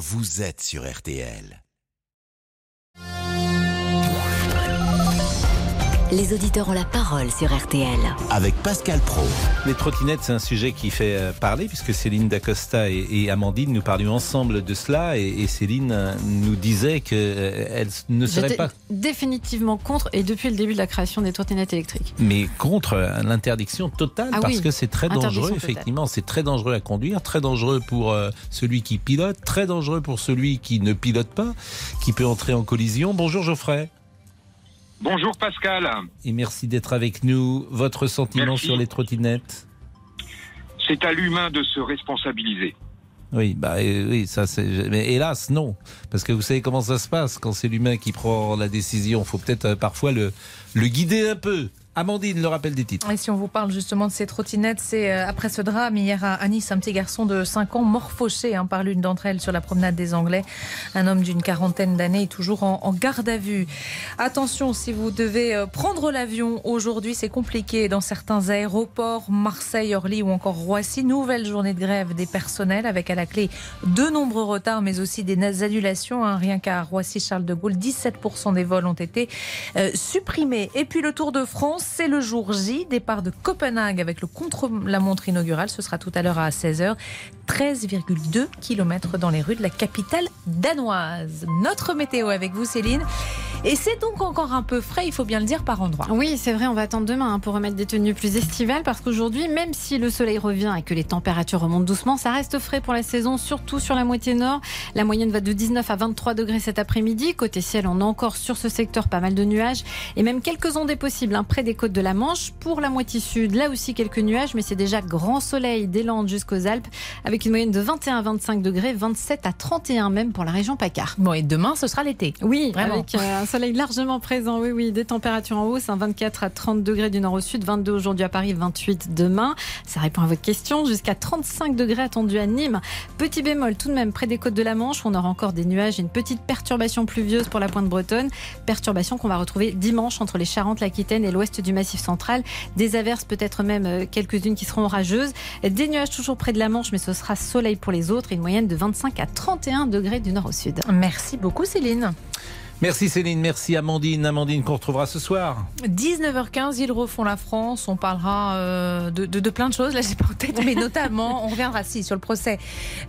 vous êtes sur RTL. Les auditeurs ont la parole sur RTL. Avec Pascal Pro. Les trottinettes, c'est un sujet qui fait euh, parler, puisque Céline Dacosta et, et Amandine nous parlions ensemble de cela, et, et Céline euh, nous disait qu'elle euh, ne serait pas, définitivement contre, et depuis le début de la création des trottinettes électriques. mais contre l'interdiction totale, Ah parce oui, que c'est très dangereux, effectivement, c'est très dangereux à conduire, très dangereux pour euh, celui qui pilote, très dangereux pour celui qui ne pilote pas, qui peut entrer en collision. Bonjour Geoffrey, Bonjour Pascal. et merci d'être avec nous. Votre sentiment Merci. sur les trottinettes? C'est à l'humain de se responsabiliser. Oui, bah euh, oui, ça c'est. Mais hélas, non, parce que vous savez comment ça se passe quand c'est l'humain qui prend la décision. faut peut-être euh, parfois le le guider un peu. Amandine, le rappel des titres. Et si on vous parle justement de ces trottinettes, c'est euh, après ce drame hier à Nice, un petit garçon de 5 ans mort fauché hein, par l'une d'entre elles sur la promenade des Anglais. Un homme d'une quarantaine d'années est toujours en, en garde à vue. Attention, si vous devez euh, prendre l'avion aujourd'hui, c'est compliqué dans certains aéroports, Marseille, Orly ou encore Roissy. Nouvelle journée de grève des personnels avec à la clé de nombreux retards, mais aussi des annulations. hein. Rien qu'à Roissy-Charles de Gaulle, 17% des vols ont été euh, supprimés. Et puis le Tour de France, c'est le jour J, départ de Copenhague avec le contre-la-montre inaugural. Ce sera tout à l'heure à 16h. 13,2 km dans les rues de la capitale danoise. Notre météo avec vous, Céline. Et c'est donc encore un peu frais, il faut bien le dire, par endroits. Oui, c'est vrai, on va attendre demain hein, pour remettre des tenues plus estivales parce qu'aujourd'hui, même si le soleil revient et que les températures remontent doucement, ça reste frais pour la saison, surtout sur la moitié nord. La moyenne va de 19 à 23 degrés cet après-midi. Côté ciel, on a encore sur ce secteur pas mal de nuages et même quelques ondées possibles hein, près des côtes de la Manche. Pour la moitié sud, là aussi quelques nuages, mais c'est déjà grand soleil des Landes jusqu'aux Alpes avec une moyenne de 21 à 25 degrés, 27 à 31 même pour la région PACAR. Bon, et demain, ce sera l'été. Oui, Vraiment. avec euh, un soleil largement présent. Oui, oui, des températures en hausse, un 24 à 30 degrés du nord au sud, 22 aujourd'hui à Paris, 28 demain. Ça répond à votre question. Jusqu'à 35 degrés attendus à Nîmes. Petit bémol tout de même près des côtes de la Manche. On aura encore des nuages et une petite perturbation pluvieuse pour la pointe bretonne. Perturbation qu'on va retrouver dimanche entre les Charentes, l'Aquitaine et l'ouest du Massif central. Des averses, peut-être même euh, quelques-unes qui seront orageuses. Des nuages toujours près de la Manche, mais ce sera soleil pour les autres et une moyenne de 25 à 31 degrés du nord au sud. Merci beaucoup, Céline. Merci Céline, merci Amandine. Amandine qu'on retrouvera ce soir. 19h15, ils refont la France. On parlera euh, de, de- de plein de choses. Là, j'ai pas en tête, mais notamment, on reviendra si sur le procès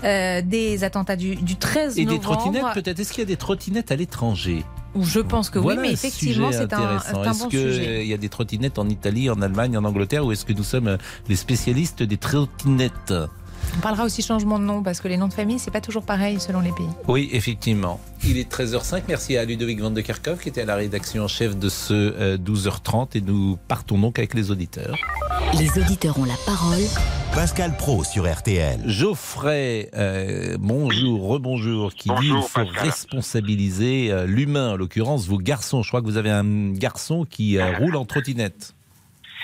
euh, des attentats du, du 13 Et des novembre. trottinettes peut-être. Est-ce qu'il y a des trottinettes à l'étranger? Où je pense que Voilà oui, mais effectivement, c'est un, un Est-ce bon qu'il sujet. y a des trottinettes en Italie, en Allemagne, en Angleterre, ou est-ce que nous sommes euh, les spécialistes des trottinettes? On parlera aussi changement de nom parce que les noms de famille, c'est pas toujours pareil selon les pays. Oui, effectivement. Il est 13h05. Merci à Ludovic Van de Kerkhoff qui était à la rédaction en chef de ce euh, 12h30 et nous partons donc avec les auditeurs. Les auditeurs ont la parole Pascal Pro sur RTL. Geoffrey, euh, bonjour, rebonjour, qui dit Bonjour, il faut Pascal. responsabiliser euh, l'humain, en l'occurrence vos garçons. Je crois que vous avez un garçon qui euh, roule en trottinette.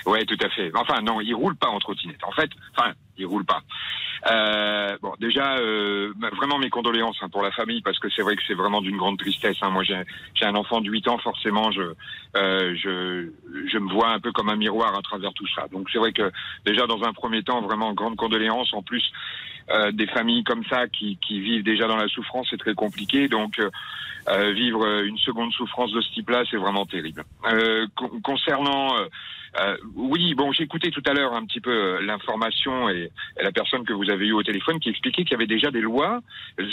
Ouais, tout à fait. Enfin, non, il roule pas en trottinette. En fait, enfin, il roule pas. Euh, bon, déjà, euh, vraiment mes condoléances hein, pour la famille parce que c'est vrai que c'est vraiment d'une grande tristesse. hein. Moi, j'ai un enfant de 8 ans, forcément, je, euh, je, je me vois un peu comme un miroir à travers tout ça. Donc, c'est vrai que déjà, dans un premier temps, vraiment grande condoléances. En plus, euh, des familles comme ça qui, qui vivent déjà dans la souffrance, c'est très compliqué. Donc, euh, euh, vivre une seconde souffrance de ce type-là, c'est vraiment terrible. Con- concernant euh, oui, bon, j'ai écouté tout à l'heure un petit peu euh, l'information et, la personne que vous avez eue au téléphone qui expliquait qu'il y avait déjà des lois.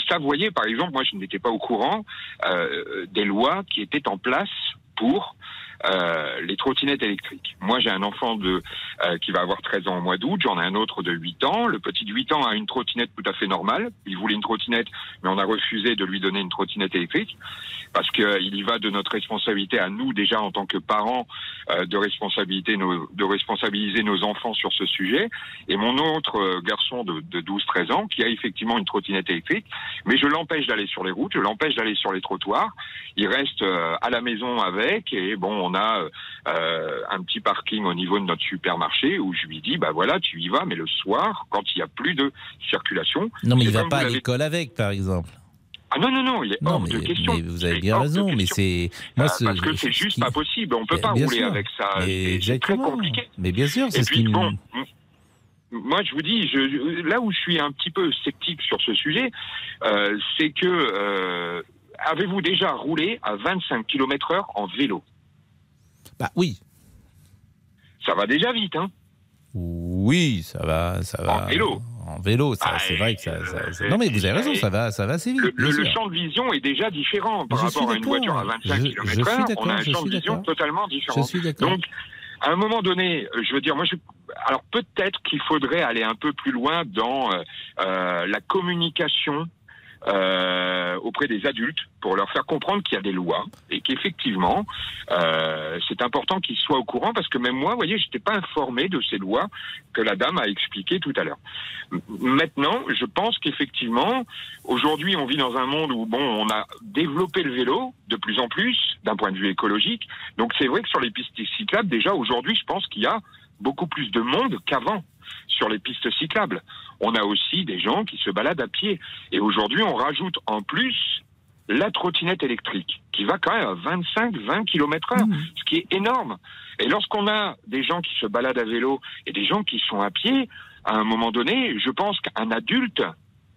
Ça, vous voyez, par exemple, moi, je n'étais pas au courant euh, des lois qui étaient en place pour euh, les trottinettes électriques. Moi, j'ai un enfant de euh, qui va avoir 13 ans au mois d'août, j'en ai un autre de 8 ans. Le petit de 8 ans a une trottinette tout à fait normale. Il voulait une trottinette, mais on a refusé de lui donner une trottinette électrique parce qu'il y va de notre responsabilité à nous déjà en tant que parents euh, de responsabilité nos, de responsabiliser nos enfants sur ce sujet. Et mon autre euh, garçon de, de 12-13 ans qui a effectivement une trottinette électrique, mais je l'empêche d'aller sur les routes, je l'empêche d'aller sur les trottoirs. Il reste euh, à la maison avec et bon, on a euh, un petit parking au niveau de notre supermarché où je lui dis bah voilà, tu y vas, mais le soir, quand il y a plus de circulation. Non, mais il c'est va pas à l'école avec, par exemple. Ah non non non, il est Non, hors mais, de question. mais vous avez bien raison, mais c'est moi, ce- parce que ce c'est juste qui- pas possible. On peut Mais pas bien rouler sûr. avec ça. Mais C'est- très compliqué. Mais bien sûr, c'est ce qui bon, moi, je vous dis, je- là où je suis un petit peu sceptique sur ce sujet, euh, c'est que euh, avez-vous déjà roulé à 25 km/h en vélo? Bah oui. Ça va déjà vite, hein Oui, ça va, ça va. En vélo. En vélo, ça, Ah, c'est vrai que ça, euh, Non mais vous avez raison, ça va, ça va assez vite. le, champ de vision est déjà différent par Je suis rapport à une voiture à 25 Je- je suis km/h. On a un je champ de suis vision totalement Je différent. suis d'accord. Donc, à un moment donné, je veux dire, moi, je, alors peut-être qu'il faudrait aller un peu plus loin dans euh, euh, la communication euh, auprès des adultes pour leur faire comprendre qu'il y a des lois et qu'effectivement, euh, c'est important qu'ils soient au courant parce que même moi, vous voyez, j'étais pas informé de ces lois que la dame a expliquées tout à l'heure. Maintenant, je pense qu'effectivement, aujourd'hui, on vit dans un monde où bon, on a développé le vélo de plus en plus d'un point de vue écologique. Donc c'est vrai que sur les pistes cyclables, déjà aujourd'hui, je pense qu'il y a beaucoup plus de monde qu'avant sur les pistes cyclables. On a aussi des gens qui se baladent à pied. Et aujourd'hui, on rajoute en plus la trottinette électrique, qui va quand même à 25-20 km heure, Mmh. ce qui est énorme. Et lorsqu'on a des gens qui se baladent à vélo et des gens qui sont à pied, à un moment donné, je pense qu'un adulte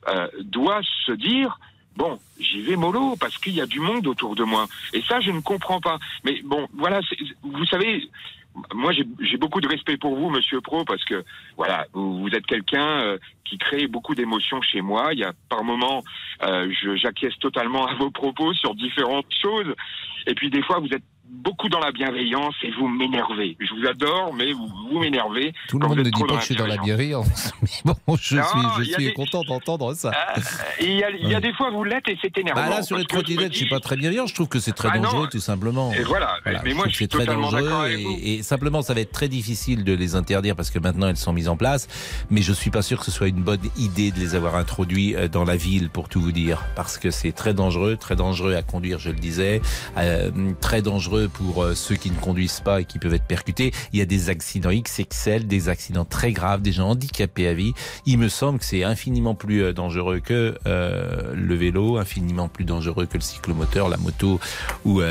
euh, doit se dire bon, j'y vais mollo parce qu'il y a du monde autour de moi. Et ça, je ne comprends pas. Mais bon, voilà, vous savez, moi j'ai beaucoup de respect pour vous, Monsieur Pro, parce que voilà, vous, êtes quelqu'un euh, qui crée beaucoup d'émotions chez moi. Il y a par moments, euh, j'acquiesce totalement à vos propos sur différentes choses. Et puis des fois, vous êtes beaucoup dans la bienveillance et vous m'énervez. Je vous adore, mais vous, vous m'énervez. Tout le monde ne dit pas que je suis dans la bienveillance. Mais bon, je Non, suis, je suis des- content d'entendre ça. Euh, Il y, a, il y a des fois, vous l'êtes et c'est énervant. Bah là, sur les je trottinettes, je suis dis- pas très bienveillant. Je trouve que c'est très Ah non. dangereux, tout simplement. Et voilà. Voilà, mais moi, trouve je suis c'est très dangereux et, et simplement ça va être très difficile de les interdire parce que maintenant elles sont mises en place. Mais je suis pas sûr que ce soit une bonne idée de les avoir introduits euh, dans la ville pour tout vous dire parce que c'est très dangereux, très dangereux à conduire, je le disais, euh, très dangereux pour euh, ceux qui ne conduisent pas et qui peuvent être percutés. Il y a des accidents XXL, des accidents très graves, des gens handicapés à vie. Il me semble que c'est infiniment plus euh, dangereux que euh, le vélo, infiniment plus dangereux que le cyclomoteur, la moto ou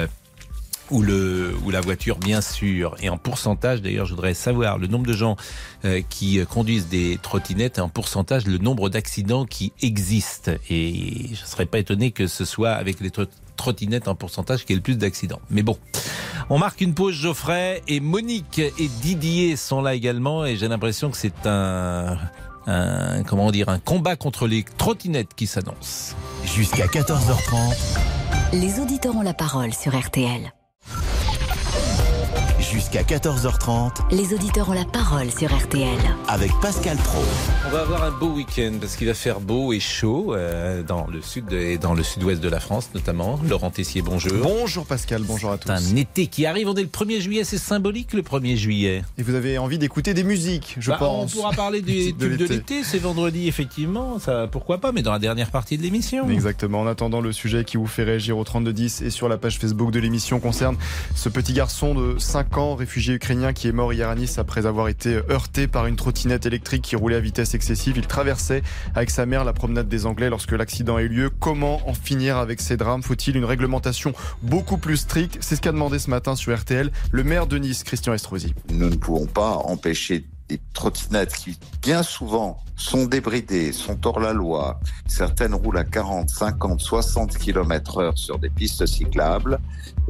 ou le ou la voiture bien sûr. Et en pourcentage d'ailleurs je voudrais savoir le nombre de gens euh, qui euh, conduisent des trottinettes et en pourcentage le nombre d'accidents qui existent. Et je serais pas étonné que ce soit avec les trot- trottinettes en pourcentage qu'il y ait le plus d'accidents. Mais bon. On marque une pause Geoffrey et Monique et Didier sont là également et j'ai l'impression que c'est un un comment dire un combat contre les trottinettes qui s'annonce Jusqu'à 14h30, Les auditeurs ont la parole sur RTL. Jusqu'à 14h30 Les auditeurs ont la parole sur RTL. avec Pascal Pro. On va avoir un beau week-end parce qu'il va faire beau et chaud euh, dans le sud et dans le sud-ouest de la France notamment. Laurent Tessier, bonjour. Bonjour Pascal, bonjour à tous. C'est un été qui arrive. On est le 1er juillet, c'est symbolique le 1er juillet. Et vous avez envie d'écouter des musiques, je Bah, pense. On pourra parler du De tube de l'été. l'été, c'est vendredi effectivement, ça pourquoi pas, mais dans la dernière partie de l'émission. Exactement. En attendant, le sujet qui vous fait réagir au 3210 et sur la page Facebook de l'émission concerne ce petit garçon de 5 ans, réfugié ukrainien, qui est mort hier à Nice après avoir été heurté par une trottinette électrique qui roulait à vitesse excessive. Il traversait avec sa mère la promenade des Anglais lorsque l'accident a eu lieu. Comment en finir avec ces drames? Faut-il une réglementation beaucoup plus stricte? C'est ce qu'a demandé ce matin sur RTL le maire de Nice, Christian Estrosi. nous ne pouvons pas empêcher des trottinettes qui, bien souvent, sont débridées, sont hors la loi. Certaines roulent à 40, 50, 60 km heure sur des pistes cyclables.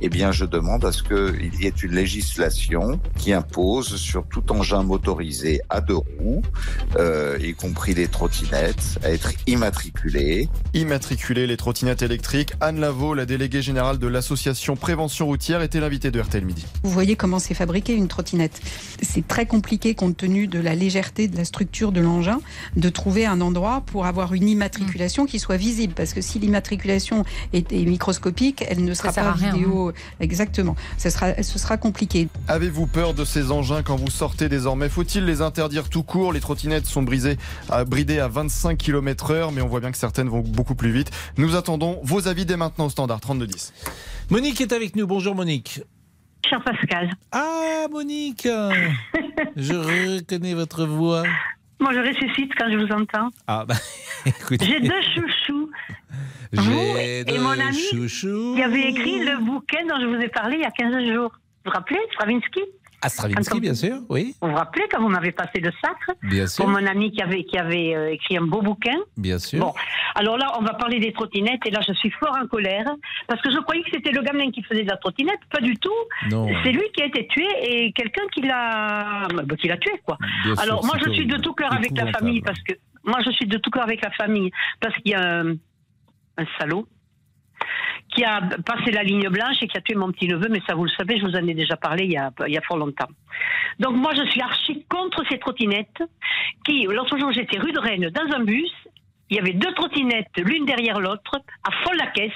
Eh bien, je demande à ce qu'il y ait une législation qui impose sur tout engin motorisé à deux roues, euh, y compris les trottinettes, à être immatriculé. immatriculer les trottinettes électriques. Anne Lavaux, la déléguée générale de l'association Prévention Routière, était l'invitée de RTL Midi. Vous voyez comment c'est fabriqué une trottinette. C'est très compliqué compte tenu de la légèreté de la structure de l'engin de trouver un endroit pour avoir une immatriculation qui soit visible parce que si l'immatriculation est, est microscopique, elle ne sera pas rien, hein. vidéo exactement. Ce sera ce sera compliqué. Avez-vous peur de ces engins quand vous sortez désormais? Faut-il les interdire tout court? Les trottinettes sont brisées à, bridées à 25 km heure, mais on voit bien que certaines vont beaucoup plus vite. Nous attendons vos avis dès maintenant au standard 3210. Monique est avec nous. Bonjour Monique. Cher Pascal, Ah Monique, je reconnais votre voix. Moi je ressuscite quand je vous entends. Ah bah J'ai deux chouchous j'ai et de mon ami chouchous. qui avait écrit le bouquin dont je vous ai parlé il y a 15 jours. Vous vous rappelez, Stravinsky? À Stravinsky, bien sûr, oui. Vous vous rappelez quand vous m'avez passé le sacre Bien sûr. pour mon ami qui avait, qui avait euh, écrit un beau bouquin Bien sûr. Bon, alors là, on va parler des trottinettes et là, je suis fort en colère parce que je croyais que c'était le gamin qui faisait de la trottinette. Pas du tout. Non. C'est lui qui a été tué et quelqu'un qui l'a bah, qui l'a tué, quoi. Bien sûr, alors moi, c'est je suis de tout cœur avec la famille parce que moi, je suis de tout cœur avec la famille parce qu'il y a un, un salaud qui a passé la ligne blanche et qui a tué mon petit neveu, mais ça vous le savez, je vous en ai déjà parlé il y a, il y a fort longtemps. Donc moi je suis archi contre ces trottinettes qui, l'autre jour j'étais rue de Rennes dans un bus, il y avait deux trottinettes l'une derrière l'autre, à fond la caisse,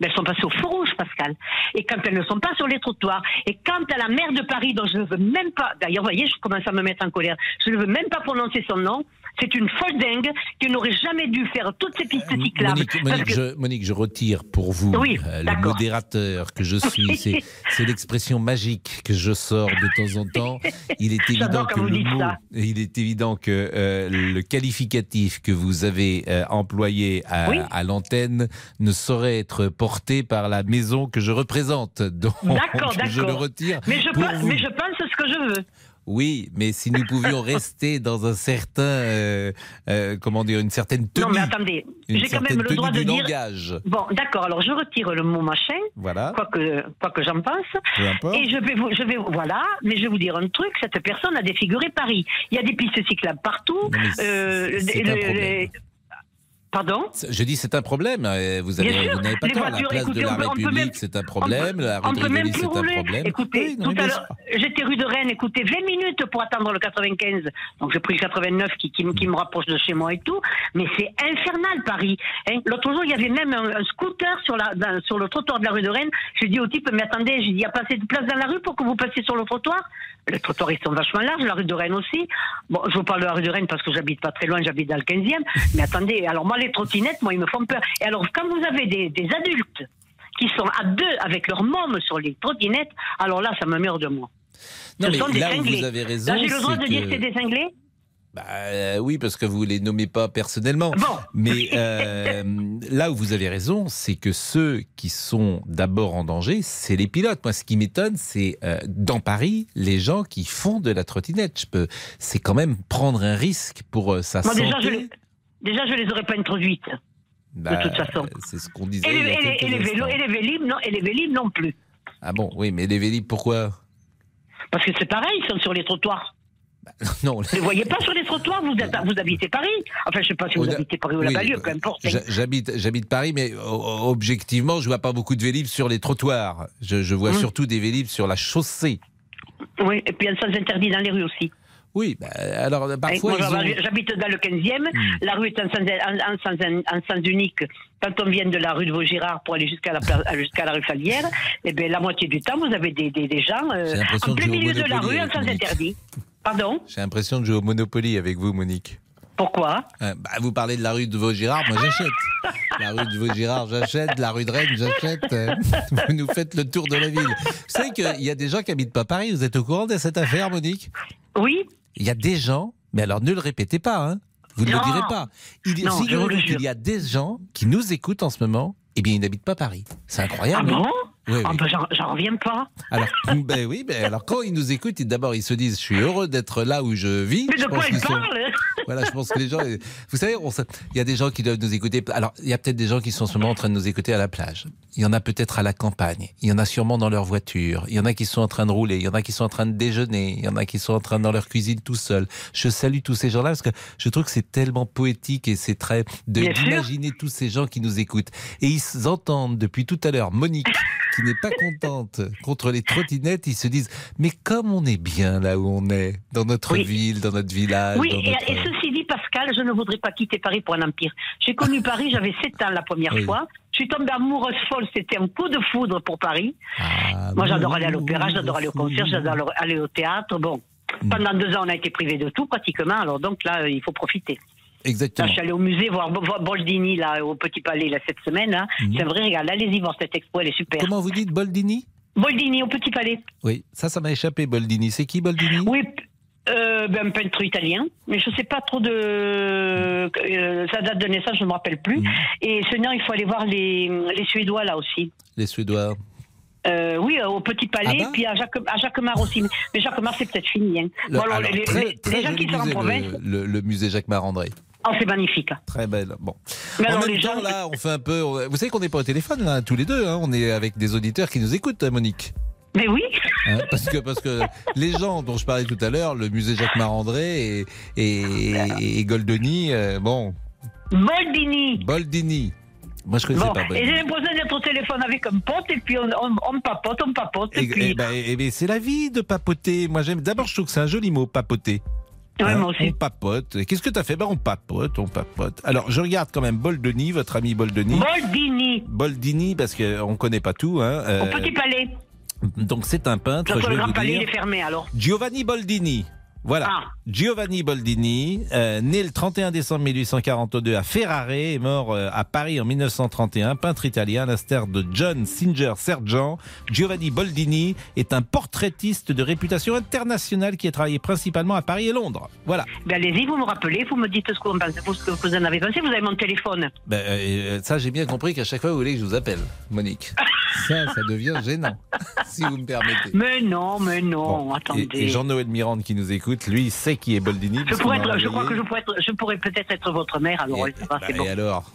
mais elles sont passées au feu rouge Pascal. Et quand elles ne sont pas sur les trottoirs, et quand à la maire de Paris, dont je ne veux même pas, d'ailleurs vous voyez, je commence à me mettre en colère, je ne veux même pas prononcer son nom, c'est une folle dingue qui n'aurait jamais dû faire toutes ces pistes cyclables. Monique, Parce Monique, que- je, Monique, je retire pour vous Oui, euh, le modérateur que je suis. C'est, l'expression magique que je sors de temps en temps. Il est évident que le mot, il est évident que euh, le qualificatif que vous avez euh, employé à, Oui. à l'antenne ne saurait être porté par la maison que je représente. Donc, D'accord, je le retire. Mais je, pour pense, vous. mais je pense ce que je veux. Oui, mais si nous pouvions rester dans un certain, euh, euh, comment dire, une certaine tenue, Non mais attendez, j'ai quand même le droit de dire... langage. Bon, d'accord, alors je retire le mot machin, Voilà. quoi que, quoi que j'en pense. Peu importe. Et je vais vous, je vais, voilà, mais je vais vous dire un truc, cette personne a défiguré Paris. Il y a des pistes cyclables partout. Non, mais euh, le-. Pardon Je dis c'est un problème. euh, Vous, avez, vous n'avez pas les tort. voitures, la place écoutez, de la on peut- République, même- c'est un problème. peut- la on rue de c'est un rouler. problème. Écoutez, Oui, non, tout à l'heure, j'étais rue de Rennes, écoutez, 20 minutes pour attendre le 95. Donc j'ai pris le 89 qui, qui, me- qui me rapproche de chez moi et tout. Mais c'est infernal, Paris. Hein. L'autre jour, il y avait même un, un scooter sur, la, dans- sur le trottoir de la rue de Rennes. J'ai dit au type, mais attendez, il n'y a pas assez de place dans la rue pour que vous passiez sur le trottoir? Les trottoirs, ils sont vachement larges, la rue de Rennes aussi. Bon, je vous parle de la rue de Rennes parce que j'habite pas très loin, j'habite dans le 15e. Mais attendez, alors moi, les trottinettes, moi, ils me font peur. Et alors, quand vous avez des, des adultes qui sont à deux avec leur môme sur les trottinettes, alors là, ça me meurt de moi. Non, Ce mais sont des là où cinglés. vous avez raison, Là, j'ai le droit de dire que- que c'est des cinglés Bah, euh, oui, parce que vous les nommez pas personnellement. Bon. Mais euh, là où vous avez raison, c'est que ceux qui sont d'abord en danger, c'est les pilotes. Moi, ce qui m'étonne, c'est euh, dans Paris, les gens qui font de la trottinette. Peux, c'est quand même prendre un risque pour sa santé. déjà, je les, déjà, je les aurais pas introduites. Bah, toute façon. c'est ce qu'on disait. Et les, et les- quelques et les vélos, instants. et les vélib, non, et les vélib non plus. Ah bon, oui, mais les vélib, pourquoi? Parce que c'est pareil, ils sont sur les trottoirs. Non. Vous ne voyez pas sur les trottoirs, vous, êtes- vous habitez Paris. Enfin, je sais pas si vous habitez Paris ou la banlieue, euh, peu importe. J'habite, j'habite Paris, mais objectivement, je vois pas beaucoup de vélib sur les trottoirs. Je, je vois Mmh. surtout des vélib sur la chaussée. Oui, et puis un sens interdit dans les rues aussi. Oui, bah, alors parfois ont... j'habite- dans le 15e, Hmm. la rue est en sens, en- en sens- en sens unique. Quand on vient de la rue de Vaugirard pour aller jusqu'à la, place- jusqu'à la rue Falière, eh bien, la moitié du temps, vous avez des, des, des gens euh, en plein milieu de la rue en sens interdit. Pardon J'ai l'impression de jouer au Monopoly avec vous, Monique. Pourquoi Euh, bah, vous parlez de la rue de Vaugirard, moi j'achète. La rue de Vaugirard, j'achète. La rue de Rennes, j'achète. Euh, Vous nous faites le tour de la ville. Vous savez qu'il y a des gens qui habitent pas Paris. Vous êtes au courant de cette affaire, Monique? Oui. Il y a des gens, mais alors ne le répétez pas, hein. vous ne Non. le direz pas. Il, Non, je vous le figurez-vous jure. qu'il y a des gens qui nous écoutent en ce moment, eh bien ils n'habitent pas Paris. C'est Ah incroyable. bon? Oui, oui. Ah ben, j'en- reviens pas. Alors, ben oui, ben alors quand ils nous écoutent, ils- d'abord ils se disent je suis heureux d'être là où je vis. Mais de Je quoi pense il qu'ils sont- parle Voilà, je pense que les gens, vous savez, on il y a des gens qui doivent nous écouter. Alors, il y a peut-être des gens qui sont en ce moment en train de nous écouter à la plage. Il y en a peut-être à la campagne. Il y en a sûrement dans leur voiture. Il y en a qui sont en train de rouler. Il y en a qui sont en train de déjeuner. Il y en a qui sont en train dans leur cuisine tout seuls. Je salue tous ces gens-là parce que je trouve que c'est tellement poétique et c'est très d'imaginer tous ces gens qui nous écoutent et ils entendent depuis tout à l'heure Monique qui n'est pas contente contre les trottinettes. Ils se disent mais comme on est bien là où on est, dans notre Oui. ville, dans notre village. Oui, dans et, notre- et ceci dit, Pascal, je ne voudrais pas quitter Paris pour un empire. J'ai connu Paris, j'avais 7 ans la première Oui. fois. Je suis tombée amoureuse folle, c'était un coup de foudre pour Paris. Ah, Moi, j'adore aller à l'opéra, j'adore aller au concert, j'adore aller au théâtre. Bon, Mm. pendant deux ans, on a été privé de tout pratiquement, alors donc là, euh, il faut profiter. Là, Exactement. je suis allée au musée voir, Boldini là, au Petit Palais là, cette semaine. Là. Mhm. C'est un vrai régal. Allez-y voir cette expo, elle est super. Comment vous dites Boldini? Boldini au Petit Palais. Oui, ça, ça m'a échappé, Boldini. C'est qui Boldini? Oui, euh, ben, un peintre italien, mais je sais pas trop de euh, sa date de naissance, je ne me rappelle plus. Mhm. Et sinon, il faut aller voir les, les Suédois là aussi. Les Suédois. Euh, oui, au Petit Palais, Ah bah puis à, Jacques, à Jacquemart aussi. Mais Jacquemart, c'est peut-être fini. Hein. Le- Bon, alors, alors, les, très- les- très les gens qui sont en province, le, le- le musée Jacques Oh, c'est magnifique. Très belle. Bon. Mais en alors, même les temps, gens- là, on fait un peu. Vous savez qu'on n'est pas au téléphone, là, tous les deux. hein. On est avec des auditeurs qui nous écoutent, hein, Monique. Mais oui, Hein, parce que parce que les gens dont je parlais tout à l'heure, le musée Jacques Marandré et, et, et Goldoni, euh, bon, Boldini. Boldini. Moi, je connaissais Bon, pas et j'ai l'impression d'être au téléphone avec un pote, et puis on, on, on papote, on papote, et, Et, puis... ben, et ben, c'est la vie de papoter. Moi, j'aime. D'abord, je trouve que c'est un joli mot, papoter. Ouais, Hein, moi aussi. On papote. Qu'est-ce que t'as fait? Ben, on papote, on papote. Alors, je regarde quand même Boldoni, votre ami Boldoni. Boldini, Boldini, parce qu'on connaît pas tout. Hein. au euh, Petit Palais. donc, c'est un peintre, je vais le Grand vous Palais, il est fermé, alors. Giovanni Boldini. Voilà. Ah. Giovanni Boldini, euh, né le 31 décembre 1842 à Ferrare, est mort euh, à Paris en 1931, peintre italien, à l'instar de John Singer Sargent. Giovanni Boldini est un portraitiste de réputation internationale qui a travaillé principalement à Paris et Londres. Voilà. Ben, allez-y, vous me rappelez, vous me dites ce que vous, en pensez, ce que vous en avez pensé, vous avez mon téléphone. Ben, euh, ça, j'ai bien compris qu'à chaque fois, vous voulez que je vous appelle, Monique. Ça, ça devient gênant, si vous me permettez. Mais non, mais non, Bon, attendez. et, et Jean-Noël Mirande qui nous écoute, lui, sait qui est Boldini. je, pourrais être, je crois que je pourrais, être, je pourrais peut-être être votre mère, alors Et, pas, bah, et bon. alors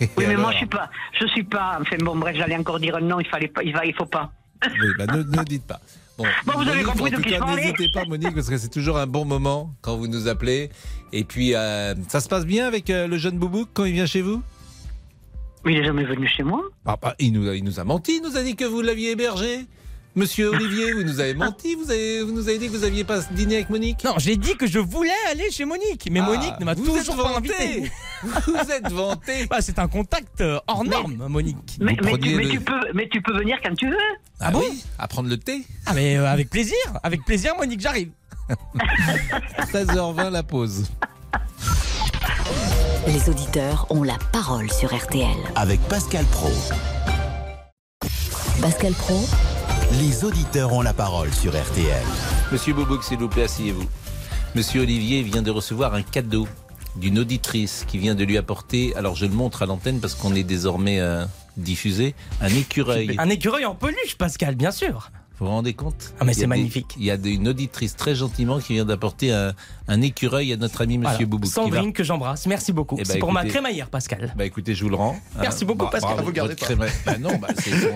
Oui, mais moi je suis pas, je suis pas. Enfin bon, bref, j'allais encore dire nom. Il fallait pas, il va, il faut pas. Oui, bah, ne, ne dites pas. Bon, Bon, vous avez compris de qui je N'hésitez pas, Monique, parce que c'est toujours un bon moment quand vous nous appelez. Et puis, euh, ça se passe bien avec euh, le jeune Boubouk quand il vient chez vous? Mais il est jamais venu chez moi. ah, bah, il, nous a, il nous a menti, il nous a dit que vous l'aviez hébergé. Monsieur Olivier, vous nous avez menti, vous, avez, vous nous avez dit que vous aviez pas dîné avec Monique Non, j'ai dit que je voulais aller chez Monique, mais Ah, Monique ne m'a toujours pas invité. Vous êtes vanté Bah, c'est un contact euh, hors norme, Monique. Mais, tu, preniez mais le- tu peux, mais tu peux venir quand tu veux. Ah, bon oui À prendre le thé Ah, mais euh, avec plaisir, avec plaisir, Monique, j'arrive. 13h20 la pause. Les auditeurs ont la parole sur RTL. Avec Pascal Pro. Pascal Pro, Les auditeurs ont la parole sur RTL. Monsieur Boubouk, s'il vous plaît, asseyez-vous. Monsieur Olivier vient de recevoir un cadeau d'une auditrice qui vient de lui apporter, alors je le montre à l'antenne parce qu'on est désormais euh, diffusé, un écureuil. Un écureuil en peluche, Pascal, bien sûr. Vous vous rendez compte Ah, mais c'est magnifique. Il y a une auditrice très gentiment qui vient d'apporter un, un écureuil à notre ami Monsieur Voilà. Boubouk. qui Sandrine, va- que j'embrasse, merci beaucoup. Ben, c'est pour ma crémaillère, Pascal. Bah écoutez, je vous le rends. Merci beaucoup, bra- Pascal. bravo, Vous gardez pas. créma- Bah non, bah,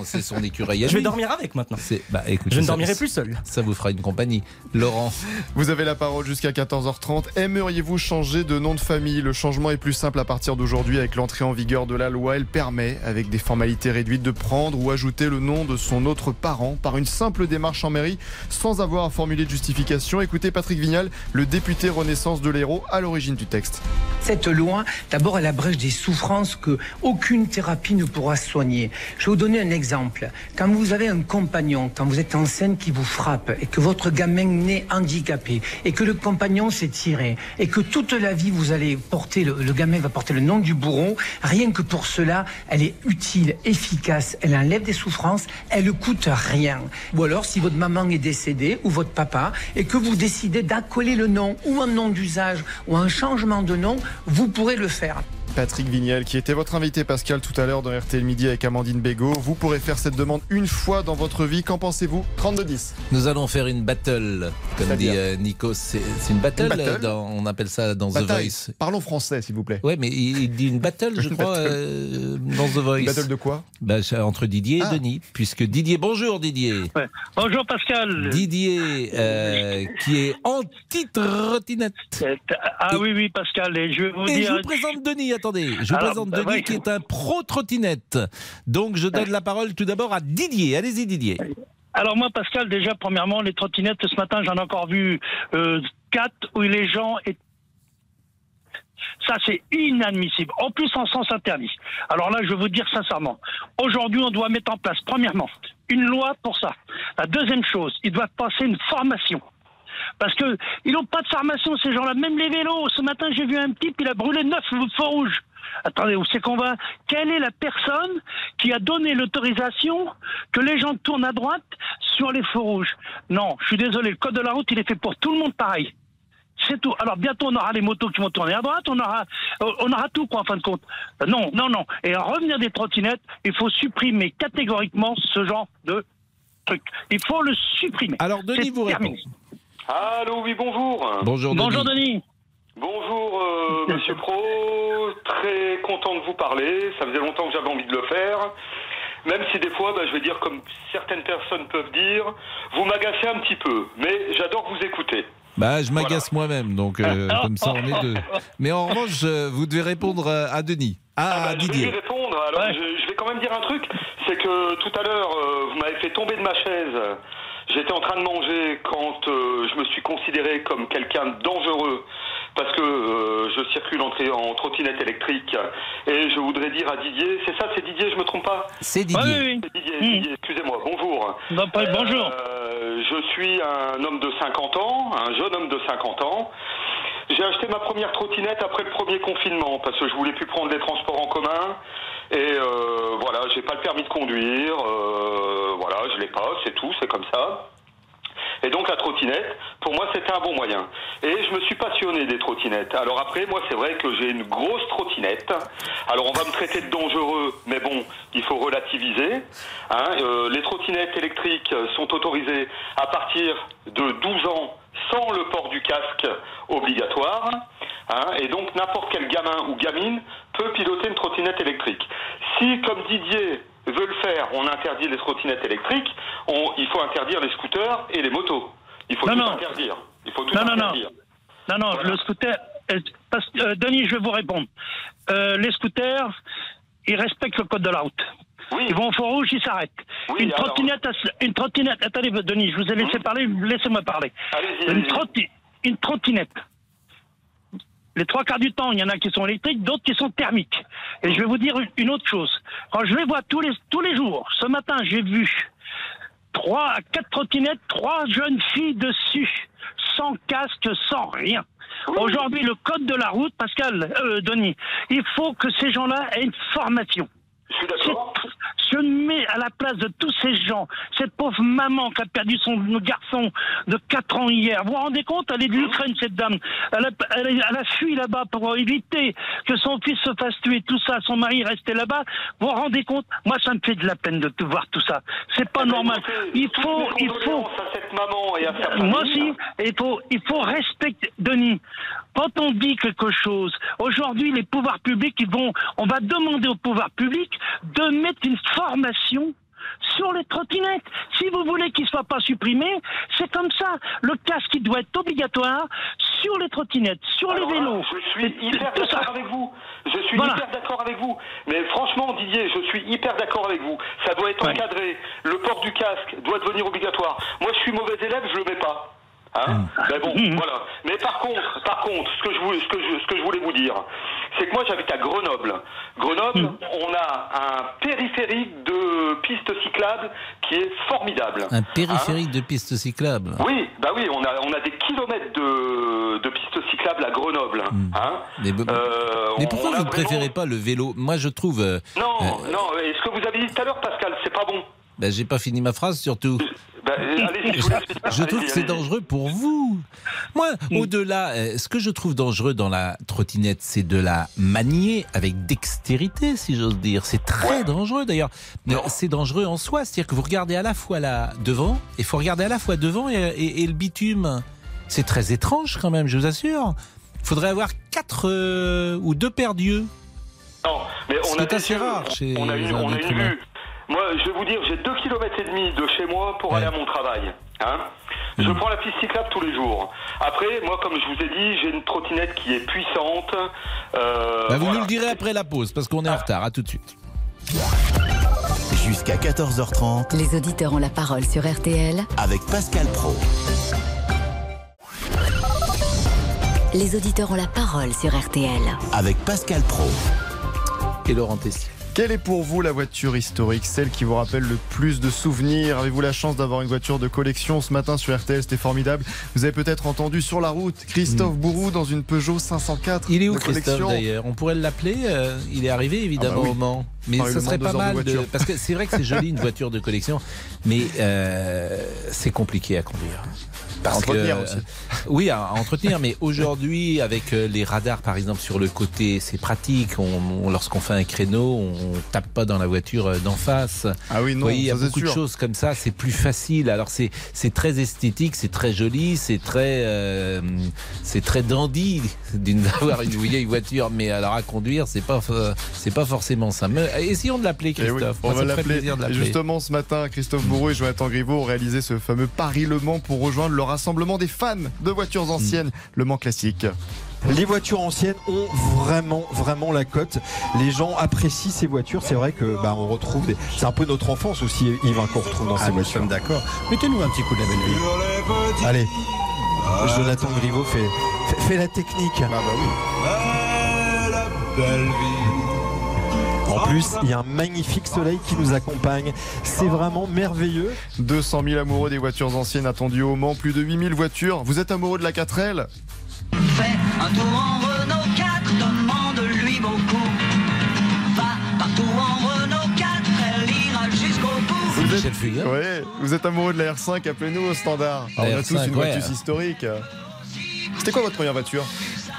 c'est son, écureuil à Je vais dormir avec maintenant. Bah, écoutez, Je ne ça- dormirai plus seul. Ça vous fera une compagnie. Laurent, Vous avez la parole jusqu'à 14h30. Aimeriez-vous changer de nom de famille? Le changement est plus simple à partir d'aujourd'hui avec l'entrée en vigueur de la loi. Elle permet, avec des formalités réduites, de prendre ou ajouter le nom de son autre parent par une simple démarche en mairie sans avoir à formuler de justification. Écoutez Patrick Vignal, le député Renaissance de l'Hérault, à l'origine du texte. Cette loi, d'abord, elle abrège des souffrances que aucune thérapie ne pourra soigner. Je vais vous donner un exemple. Quand vous avez un compagnon, quand vous êtes enceinte qui vous frappe et que votre gamin naît handicapé et que le compagnon s'est tiré et que toute la vie vous allez porter, le, gamin va porter le nom du bourreau, rien que pour cela, elle est utile, efficace, elle enlève des souffrances, elle ne coûte rien. Alors, si votre maman est décédée ou votre papa et que vous décidez d'accoler le nom ou un nom d'usage ou un changement de nom, vous pourrez le faire. Patrick Vignal, qui était votre invité Pascal tout à l'heure dans RTL Midi avec Amandine Bégaud. Vous pourrez faire cette demande une fois dans votre vie. Qu'en pensez-vous? 32-10. nous allons faire une battle, comme dit euh, Nico. C'est une battle, Une battle? euh, dans- on appelle ça dans The. Voice. Parlons français, s'il vous plaît. Ouais, mais il, il dit une battle, je Une crois, battle. euh, dans The Voice. Une battle de quoi? Bah, entre Didier Ah. et Denis, puisque Didier, bonjour Didier. Bonjour Pascal. Didier, euh, qui est anti-trottinette. Ah Et- oui, oui, Pascal, et je vais vous Et dire. je vous présente Denis, attendez. Je vous Alors, présente bah, Denis ouais. qui est un pro-trottinette. Donc je donne la parole tout d'abord à Didier. Allez-y Didier. Alors moi, Pascal, déjà, premièrement, les trottinettes, ce matin, j'en ai encore vu euh, quatre où les gens étaient ça, c'est inadmissible. En plus, en sens interdit. Alors là, je vais vous dire sincèrement, aujourd'hui, on doit mettre en place, premièrement, une loi pour ça. La deuxième chose, ils doivent passer une formation. Parce que ils n'ont pas de formation, ces gens-là. Même les vélos. Ce matin, j'ai vu un type, il a brûlé neuf feux rouges. Attendez, où c'est qu'on va? Quelle est la personne qui a donné l'autorisation que les gens tournent à droite sur les feux rouges? Non, je suis désolé, le code de la route, il est fait pour tout le monde pareil. C'est tout. Alors bientôt on aura les motos qui vont tourner à droite, on aura, euh, on aura tout quoi en fin de compte. Euh, Non, non, non. Et à revenir des trottinettes, il faut supprimer catégoriquement ce genre de truc. Il faut le supprimer. Alors Denis vous répond. Allô, oui, bonjour. Bonjour Bonjour Denis. Denis. Bonjour, euh, monsieur Pro. Très content de vous parler. Ça faisait longtemps que j'avais envie de le faire. Même si des fois, bah, je vais dire comme certaines personnes peuvent dire, vous m'agacez un petit peu. Mais j'adore vous écouter. Bah, je m'agace moi-même, donc euh, comme ça on est deux. Mais en revanche, euh, vous devez répondre à Denis. Ah, Ah bah, à je vais Didier. répondre. Alors, je, je vais quand même dire un truc. C'est que tout à l'heure, euh, vous m'avez fait tomber de ma chaise. J'étais en train de manger quand euh, je me suis considéré comme quelqu'un de dangereux parce que euh, je circule en, trottinette électrique. Et je voudrais dire à Didier, c'est ça, c'est Didier, je me trompe pas? C'est Oui, oui, oui. C'est Didier, Didier, excusez-moi, bonjour. Non, pas- bonjour. Euh, je suis un homme de 50 ans, un jeune homme de 50 ans. J'ai acheté ma première trottinette après le premier confinement parce que je voulais plus prendre les transports en commun. Et euh, voilà, j'ai pas le permis de conduire. euh, voilà, je l'ai pas, c'est tout, c'est comme ça. Et donc la trottinette, pour moi, c'était un bon moyen. Et je me suis passionné des trottinettes. Alors après, moi, c'est vrai que j'ai une grosse trottinette. Alors on va me traiter de dangereux, mais bon, il faut relativiser. Hein. Euh, les trottinettes électriques sont autorisées à partir de 12 ans sans le port du casque obligatoire. Hein. Et donc n'importe quel gamin ou gamine peut piloter une trottinette électrique. Si, comme Didier veut le faire, on interdit les trottinettes électriques, on- il faut interdire les scooters et les motos. Il faut Non, tout non. interdire. Il faut tout Non, non, non. interdire. Non, non, le scooter. Parce, euh, Denis, je vais vous répondre. Euh, les scooters, ils respectent le code de la route. Ils vont au feu rouge, ils s'arrêtent. une alors- trottinette, une trottinette. Attendez, Denis, je vous ai laissé parler. Laissez-moi parler. Une, allez-y. trotti- une trottinette. Les trois quarts du temps, il y en a qui sont électriques, d'autres qui sont thermiques. Et je vais vous dire une, une autre chose. Quand je les vois tous les, tous les jours, ce matin, j'ai vu trois à quatre trottinettes, trois jeunes filles dessus, sans casque, sans rien. Aujourd'hui, le code de la route, Pascal, euh, Denis, il faut que ces gens-là aient une formation. Je suis d'accord. Je me mets à la place de tous ces gens. Cette pauvre maman qui a perdu son garçon de 4 ans hier. Vous vous rendez compte Elle est de l'Ukraine, cette dame. Elle a, elle a- elle a fui là-bas pour éviter que son fils se fasse tuer. Tout ça, son mari restait là-bas. Vous vous rendez compte? Moi, ça me fait de la peine de te voir tout ça. C'est pas normal. Il faut, il faut. à cette maman et à sa Moi aussi, il faut, il faut respecter. Denis, quand on dit quelque chose, aujourd'hui, les pouvoirs publics, ils vont, on va demander aux pouvoirs publics de mettre une formation sur les trottinettes. Si vous voulez qu'ils ne soient pas supprimés, c'est comme ça. Le casque, il doit être obligatoire sur les trottinettes, sur Alors les vélos. je suis hyper d'accord avec vous. Je suis Voilà. hyper d'accord avec vous. Mais franchement, Didier, je suis hyper d'accord avec vous. Ça doit être encadré. Le port du casque doit devenir obligatoire. Moi, je suis mauvais élève, je le mets pas. Hein Mais bon, voilà. Mais par contre, par contre, ce que je voulais, ce que je, ce que je voulais vous dire, c'est que moi j'habite à Grenoble. Grenoble, on a un périphérique de pistes cyclables qui est formidable. Un périphérique de piste cyclable. Oui, bah oui, on a, on a des kilomètres de, de pistes cyclables à Grenoble. Hein Mais, Euh, mais pourquoi vous ne vraiment- préférez pas le vélo? Moi, je trouve. euh, Non, euh, non, et ce que vous avez dit tout à l'heure, Pascal, c'est pas bon. Bah, j'ai pas fini ma phrase surtout. Allez-y, je trouve que c'est dangereux pour vous. Moi, au-delà, euh, ce que je trouve dangereux dans la trottinette, c'est de la manier avec dextérité, si j'ose dire. C'est très dangereux d'ailleurs. Euh, C'est dangereux en soi, c'est-à-dire que vous regardez à la fois là devant, et il faut regarder à la fois devant et, et- et le bitume. C'est très étrange quand même, je vous assure. Il faudrait avoir quatre euh, ou deux paires d'yeux. Non, mais on a assez rare chez on a une, un on a être une humain. vue. Moi, je vais vous dire, j'ai 2 km et demi de chez moi pour aller à mon travail. Hein je Mm. prends la piste cyclable tous les jours. Après, moi, comme je vous ai dit, j'ai une trottinette qui est puissante. Euh, Bah, vous voilà. nous le direz après la pause, parce qu'on est en retard. À tout de suite. Jusqu'à 14h30 Les auditeurs ont la parole sur RTL avec Pascal Pro. Les auditeurs ont la parole sur RTL. Avec Pascal Pro. Et Laurent Tessier. Quelle est pour vous la voiture historique, celle qui vous rappelle le plus de souvenirs? Avez-vous la chance d'avoir une voiture de collection ce matin sur RTL C'était formidable. Vous avez peut-être entendu sur la route Christophe Bourou dans une Peugeot 504. Mm. Il est où de Christophe d'ailleurs? On pourrait l'appeler. euh, il est arrivé évidemment Ah bah oui. au Mans. Mais le serait pas de mal de, parce que c'est vrai que c'est joli une voiture de collection, mais euh, c'est compliqué à conduire. Parce entretenir que- aussi. Oui, à, à entretenir, mais aujourd'hui, avec euh, les radars par exemple sur le côté, c'est pratique. On, on- Lorsqu'on fait un créneau, on tape pas dans la voiture euh, d'en face. Ah oui, non, il y a beaucoup de choses comme ça, c'est plus facile. Alors c'est c'est très esthétique, c'est très joli, c'est très euh, c'est très dandy d'avoir une vieille voiture, mais alors à conduire, c'est pas euh, c'est pas forcément ça. Mais essayons de l'appeler Eh oui, Christophe. on va l'appeler. Justement, ce matin, Christophe Bourreau et Jonathan Griveaux ont réalisé ce fameux Paris-Le Mans pour rejoindre le rassemblement des fans de voitures anciennes, le Mans classique. Les voitures anciennes ont vraiment, vraiment la cote. Les gens apprécient ces voitures. C'est vrai que bah, on retrouve. Des... C'est un peu notre enfance aussi, Yves, hein, qu'on retrouve dans Ah, ces nous voitures. sommes d'accord. Mettez-nous un petit coup de la belle vie. Allez, Jonathan Griveaux fait, fait, fait la technique. Ah bah En plus, il y a un magnifique soleil qui nous accompagne. C'est vraiment merveilleux. 200 000 amoureux des voitures anciennes attendus au Mans, plus de 8000 voitures. Vous êtes amoureux de la 4L Un tour en Renault 4, demande-lui beaucoup. Va partout en Renault 4, elle ira jusqu'au bout. vous êtes, ouais, vous êtes amoureux de la R5, appelez-nous au standard. La Alors, on a R5, tous une ouais. voiture historique. C'était quoi votre première voiture?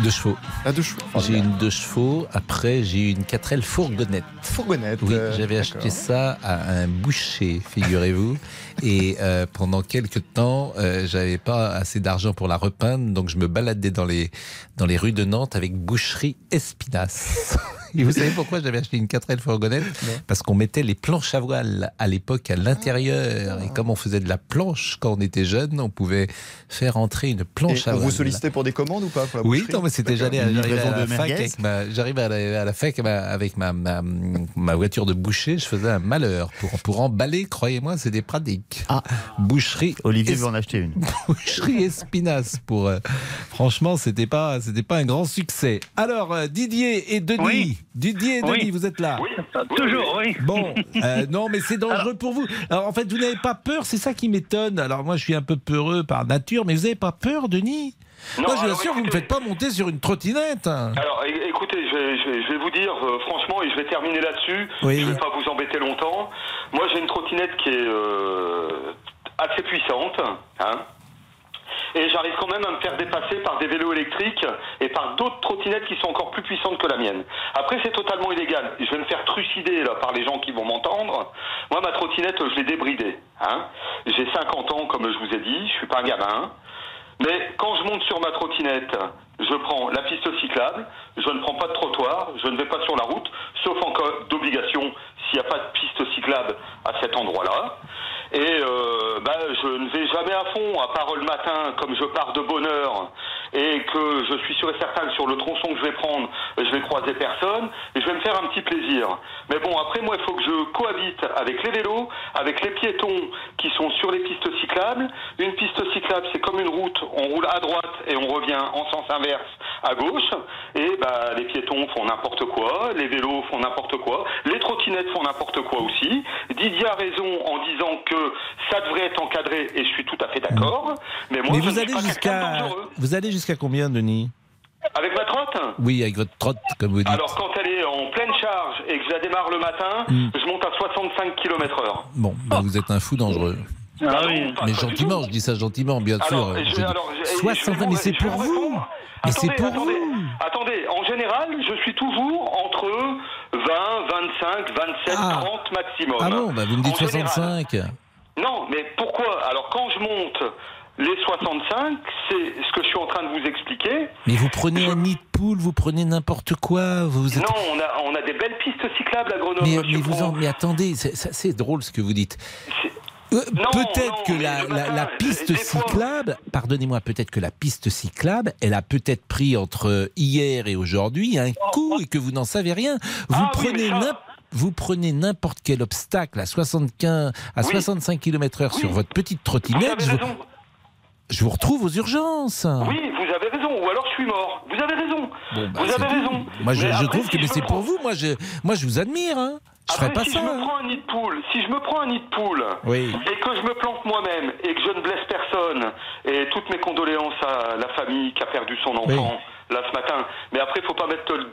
Deux chevaux. Ah, deux chevaux. J'ai une deux chevaux. Après, j'ai eu une 4L fourgonnette. Fourgonnette. Oui, euh, j'avais acheté ça à un boucher, figurez-vous. Et euh, pendant quelques temps, euh, j'avais pas assez d'argent pour la repeindre, donc je me baladais dans les dans les rues de Nantes avec boucherie Espinas. Et vous savez pourquoi j'avais acheté une 4L fourgonnette Parce qu'on mettait les planches à voile à l'époque à l'intérieur. Et comme on faisait de la planche quand on était jeune, on pouvait faire entrer une planche Et à voile. vous sollicitait pour des commandes ou pas pour la Oui, non, mais c'était j'allais à, la fac merguez avec ma, j'arrive à la, à la fac ma- avec ma, ma, ma voiture de boucher, je faisais un malheur pour pour emballer, croyez-moi, c'était pratique. Ah, boucherie. Olivier Es- veut en acheter une. Boucherie Espinas pour euh, franchement, c'était pas c'était pas un grand succès. Alors euh, Didier et Denis, Oui. Didier et Oui. Denis, vous êtes là. Toujours, oui. Bon, euh, non, mais c'est dangereux pour vous. Alors, en fait, vous n'avez pas peur, c'est ça qui m'étonne. Alors, moi, je suis un peu peureux par nature, mais vous n'avez pas peur, Denis? Non, Moi, je vous assure, vous ne me faites pas monter sur une trottinette. Alors écoutez, je vais, je vais- je vais vous dire euh, franchement, et je vais terminer là-dessus, Oui. je vais pas vous embêter longtemps. Moi j'ai une trottinette qui est euh, assez puissante, hein, et j'arrive quand même à me faire dépasser par des vélos électriques et par d'autres trottinettes qui sont encore plus puissantes que la mienne. Après c'est totalement illégal, je vais me faire trucider par les gens qui vont m'entendre. Moi ma trottinette je l'ai débridée, hein. J'ai 50 ans comme je vous ai dit, je suis pas un gamin. Mais quand je monte sur ma trottinette, je prends la piste cyclable, je ne prends pas de trottoir, je ne vais pas sur la route, sauf en cas d'obligation s'il n'y a pas de piste cyclable à cet endroit-là. Et euh, bah, je ne vais jamais à fond, à part le matin, comme je pars de bonne heure et que je suis sûr et certain que sur le tronçon que je vais prendre, je vais croiser personne, et je vais me faire un petit plaisir. Mais bon, après, moi, il faut que je cohabite avec les vélos, avec les piétons qui sont sur les pistes cyclables. Une piste cyclable, c'est comme une route, on roule à droite et on revient en sens inverse à gauche, et bah, les piétons font n'importe quoi, les vélos font n'importe quoi, les trottinettes font n'importe quoi aussi. Didier a raison en disant que ça devrait être encadré, et je suis tout à fait d'accord, mais moi, Mais je vous allez pas jusqu'à vous allez jusqu'à combien, Denis? Avec ma trotte? Oui, avec votre trotte, comme vous dites. Alors quand elle est en pleine charge et que je la démarre le matin, Hmm. je monte à 65 km heure. Bon, bah, vous êtes un fou dangereux. Ah oui. Mais gentiment, je dis ça gentiment, bien Alors, sûr. je- alors, je- je- 60 je vais mais c'est pour vous. Mais c'est pour attendez, vous. Attendez, en général, je suis toujours entre 20, 25, 27, Ah. 30 maximum. Ah bon, bah vous me dites En général. 65. Non, mais pourquoi Alors quand je monte les 65, c'est ce que je suis en train de vous expliquer. Mais vous prenez un nid de poule, vous prenez n'importe quoi. Vous êtes... Non, on a, on a des belles pistes cyclables à Grenoble. Mais, monsieur mais vous en, Pro. mais attendez, c'est- ça, drôle ce que vous dites. Euh, peut-être que la, la- la piste cyclable, pardonnez-moi, peut-être que la piste cyclable, elle a peut-être pris entre hier et aujourd'hui un coup et que vous n'en savez rien. Vous Ah prenez n'im- vous prenez n'importe quel obstacle à 75, à 65 km/h sur votre petite trottinette. je, vous, je vous retrouve aux urgences. Oui, vous avez raison. ou alors je suis mort. Vous avez raison. Bon, bah, vous avez raison. Moi, je, trouve si que c'est pour vous. Moi, je, moi, je vous admire. Hein. Je Après, pas si ça. je me hein. prends un nid de poule, si je me prends un nid de poule Oui. et que je me plante moi-même et que je ne blesse personne, et toutes mes condoléances à la famille qui a perdu son enfant là ce matin. Mais après, il faut pas mettre le-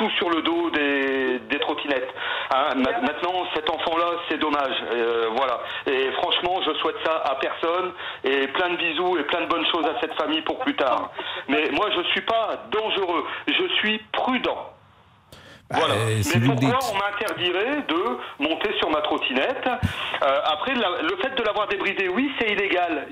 tout sur le dos des, des trottinettes. Hein, ma- maintenant, cet enfant-là, c'est dommage. Euh, voilà. Et franchement, je souhaite ça à personne. Et plein de bisous et plein de bonnes choses à cette famille pour plus tard. Mais moi, je suis pas dangereux. Je suis prudent. Voilà. euh, si Mais pourquoi dites. on m'interdirait de monter sur ma trottinette Euh, Après, la- le fait de l'avoir débridé, oui, c'est illégal.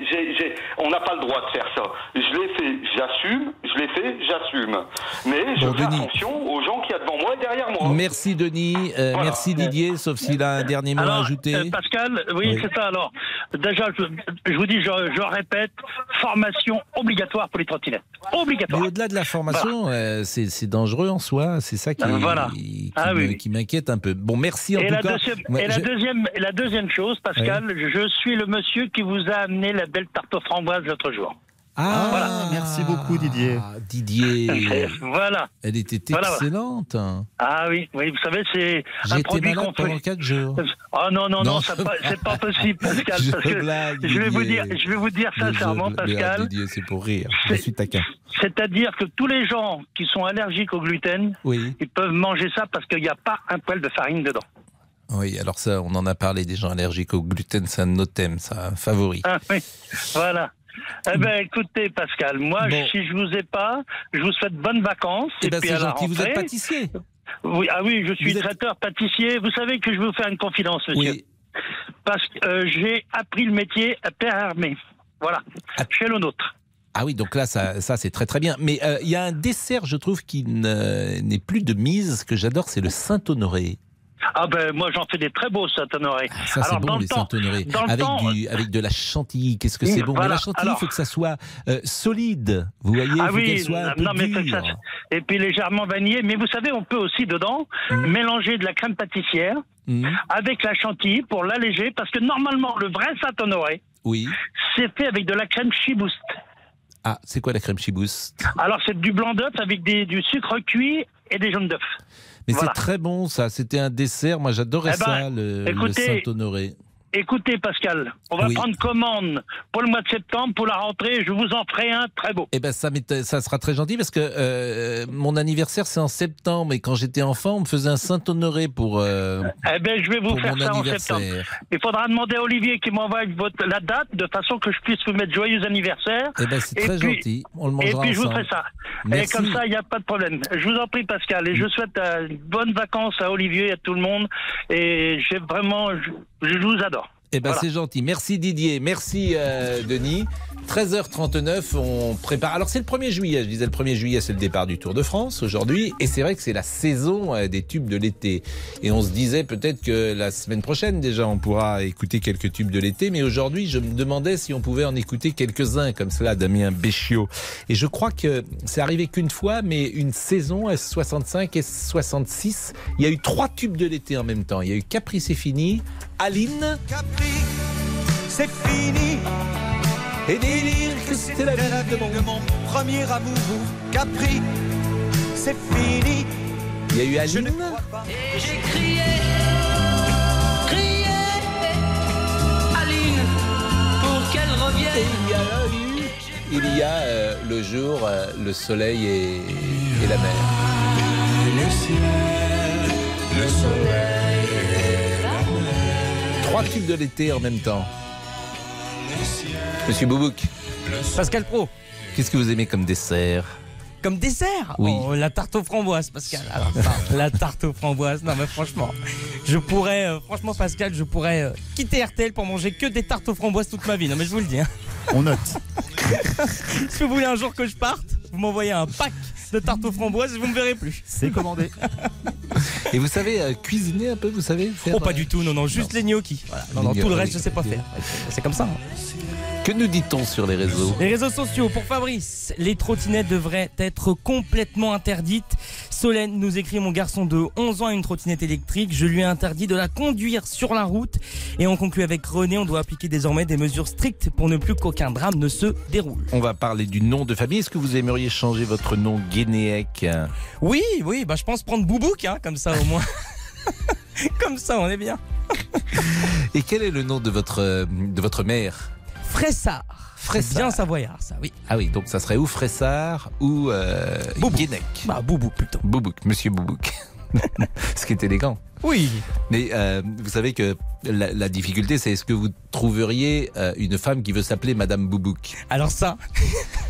On n'a pas le droit de faire ça. Je l'ai fait, j'assume. Je l'ai fait, j'assume. Mais je Bon, fais Denis. attention aux gens qui y a devant moi et derrière moi. Merci Denis, euh, Voilà. merci Didier, sauf s'il a un dernier mot à ajouter. euh, Pascal, oui, Oui. c'est ça. Alors, déjà, je, je vous dis, je, je répète, formation obligatoire pour les trottinettes. Obligatoire. Mais au-delà de la formation, euh, c'est dangereux en soi. C'est ça qui, Euh, qui, Ah oui, qui m'inquiète un peu. Bon, merci en Et, tout la cas. deuxième, et la je- deuxième, et la deuxième chose, Pascal, je suis le monsieur qui vous a amené la belle tarte aux framboises l'autre jour. Ah, merci beaucoup, Didier. Didier. Voilà. Elle était Voilà, voilà. excellente. Ah oui, oui, vous savez, c'est un été produit malade qu'on pendant fait. 4 jours. Oh non, non, non, Non, pas- c'est pas possible, Pascal. Je parce que blague, je vais vous dire, je vais vous dire je- sincèrement, Pascal. ah, Didier, c'est pour rire. Je suis taquin. C'est-à-dire que tous les gens qui sont allergiques au gluten, Oui. ils peuvent manger ça parce qu'il n'y a pas un poil de farine dedans. Oui, alors ça, on en a parlé des gens allergiques au gluten, c'est un de nos thèmes, ça, un favori. Ah, oui, voilà. Eh ben, écoutez, Pascal, moi, Bon. si je vous ai pas, je vous souhaite bonnes vacances. Eh ben, puis c'est à la gentil. Vous êtes rentrée- pâtissier Oui, ah oui, je suis êtes- traiteur pâtissier. Vous savez que je vais vous faire une confidence, monsieur. Oui. Parce que euh, j'ai appris le métier à Père Hermé. Voilà, chez le nôtre. Ah oui, donc là, ça, ça c'est très très bien. Mais euh, il y a un dessert, je trouve, qui ne- n'est plus de mise, que j'adore, c'est le Saint-Honoré. Ah ben, moi, j'en fais des très beaux, Saint-Honoré. Ah, Ça, c'est bon, les Saint-Honoré. Avec, temps, du, avec de la chantilly, qu'est-ce que c'est bon? Mais la chantilly, il alors- faut que ça soit euh, solide. Vous voyez, Ah faut qu'elle oui, soit un peu non, mais dure. ça- et puis légèrement vanillé. Mais vous savez, on peut aussi dedans mélanger de la crème pâtissière Mhm. avec la chantilly pour l'alléger, parce que normalement, le vrai Saint-Honoré, Oui. c'est fait avec de la crème chibouste. Ah, c'est quoi la crème chibouste? Alors, c'est du blanc d'œuf avec des- du sucre cuit et des jaunes d'œuf. Mais Voilà. c'est très bon, ça. C'était un dessert. Moi, j'adorais Eh ben, ça, le, Saint-Honoré. Écoutez, Pascal, on va Oui. prendre commande pour le mois de septembre, pour la rentrée. Je vous en ferai un très beau. Eh ben ça, sera très gentil parce que euh, mon anniversaire c'est en septembre et quand j'étais enfant on me faisait un Saint-Honoré pour, euh, Eh ben, je vais vous faire ça en septembre. Il faudra demander à Olivier qui m'envoie la date de façon que je puisse vous mettre joyeux anniversaire. Eh ben c'est Et très puis- gentil. On le Et mangera puis je vous ferai ça. Merci. Et comme ça, il n'y a pas de problème. Je vous en prie, Pascal. Et je souhaite euh, bonnes vacances à Olivier et à tout le monde. Et j'ai vraiment, je, je vous adore. Eh ben Voilà. c'est gentil. Merci Didier, merci euh, Denis. 13h39, on prépare. Alors c'est le 1er juillet, je disais le 1er juillet, c'est le départ du Tour de France aujourd'hui. Et c'est vrai que c'est la saison euh, des tubes de l'été. Et on se disait peut-être que la semaine prochaine déjà on pourra écouter quelques tubes de l'été. Mais aujourd'hui je me demandais si on pouvait en écouter quelques-uns comme cela, Damien Béchiot. Et je crois que c'est arrivé qu'une fois, mais une saison S65, S66, il y a eu trois tubes de l'été en même temps. Il y a eu Capri c'est fini, Aline. C'est fini. Et délire que c'était la vie de mon... premier amour. Capri, c'est fini. Il y a eu Aline. Et j'ai crié, crié, Aline, pour qu'elle revienne. il y a eu, il y a euh, le jour, euh, le soleil et, et la mer. Le ciel, le soleil et la mer. Trois tubes de l'été en même temps. Monsieur Boubouk. Pascal Pro. Qu'est-ce que vous aimez comme dessert? Comme dessert? Oui. Oh, La tarte aux framboises, Pascal. Alors, ça, la tarte aux framboises. Non, mais franchement, je pourrais, euh, franchement, Pascal, je pourrais euh, quitter RTL pour manger que des tartes aux framboises toute ma vie. Non, mais je vous le dis. hein. On note. si vous voulez un jour que je parte, vous m'envoyez un pack de tartes aux framboises vous me verrez plus. C'est commandé. Et vous savez euh, cuisiner un peu, vous savez faire, Oh, pas euh, du tout, non, non, juste les gnocchis. Voilà. Non, non, Les tout le gnocchis, reste, je sais pas faire. C'est comme ça. hein. Que nous dit-on sur les réseaux? Les réseaux sociaux, pour Fabrice, les trottinettes devraient être complètement interdites. Solène nous écrit Mon garçon de 11 ans a une trottinette électrique. Je lui ai interdit de la conduire sur la route. Et on conclut avec René on doit appliquer désormais des mesures strictes pour ne plus qu'aucun drame ne se déroule. On va parler du nom de famille. Est-ce que vous aimeriez changer votre nom Guénéec Oui, oui, bah je pense prendre Boubouk, hein, comme ça au moins. comme ça, on est bien. Et quel est le nom de votre, de votre mère? Fressard. Fressard. Bien savoyard, ça, oui. Ah oui, donc ça serait ou Fressard ou euh, Guénec. Bah, Boubouk plutôt. Boubouk, monsieur Boubouk. Ce qui est élégant. Oui. Mais euh, vous savez que la, la difficulté, c'est est-ce que vous trouveriez euh, une femme qui veut s'appeler Madame Boubouk? Alors ça,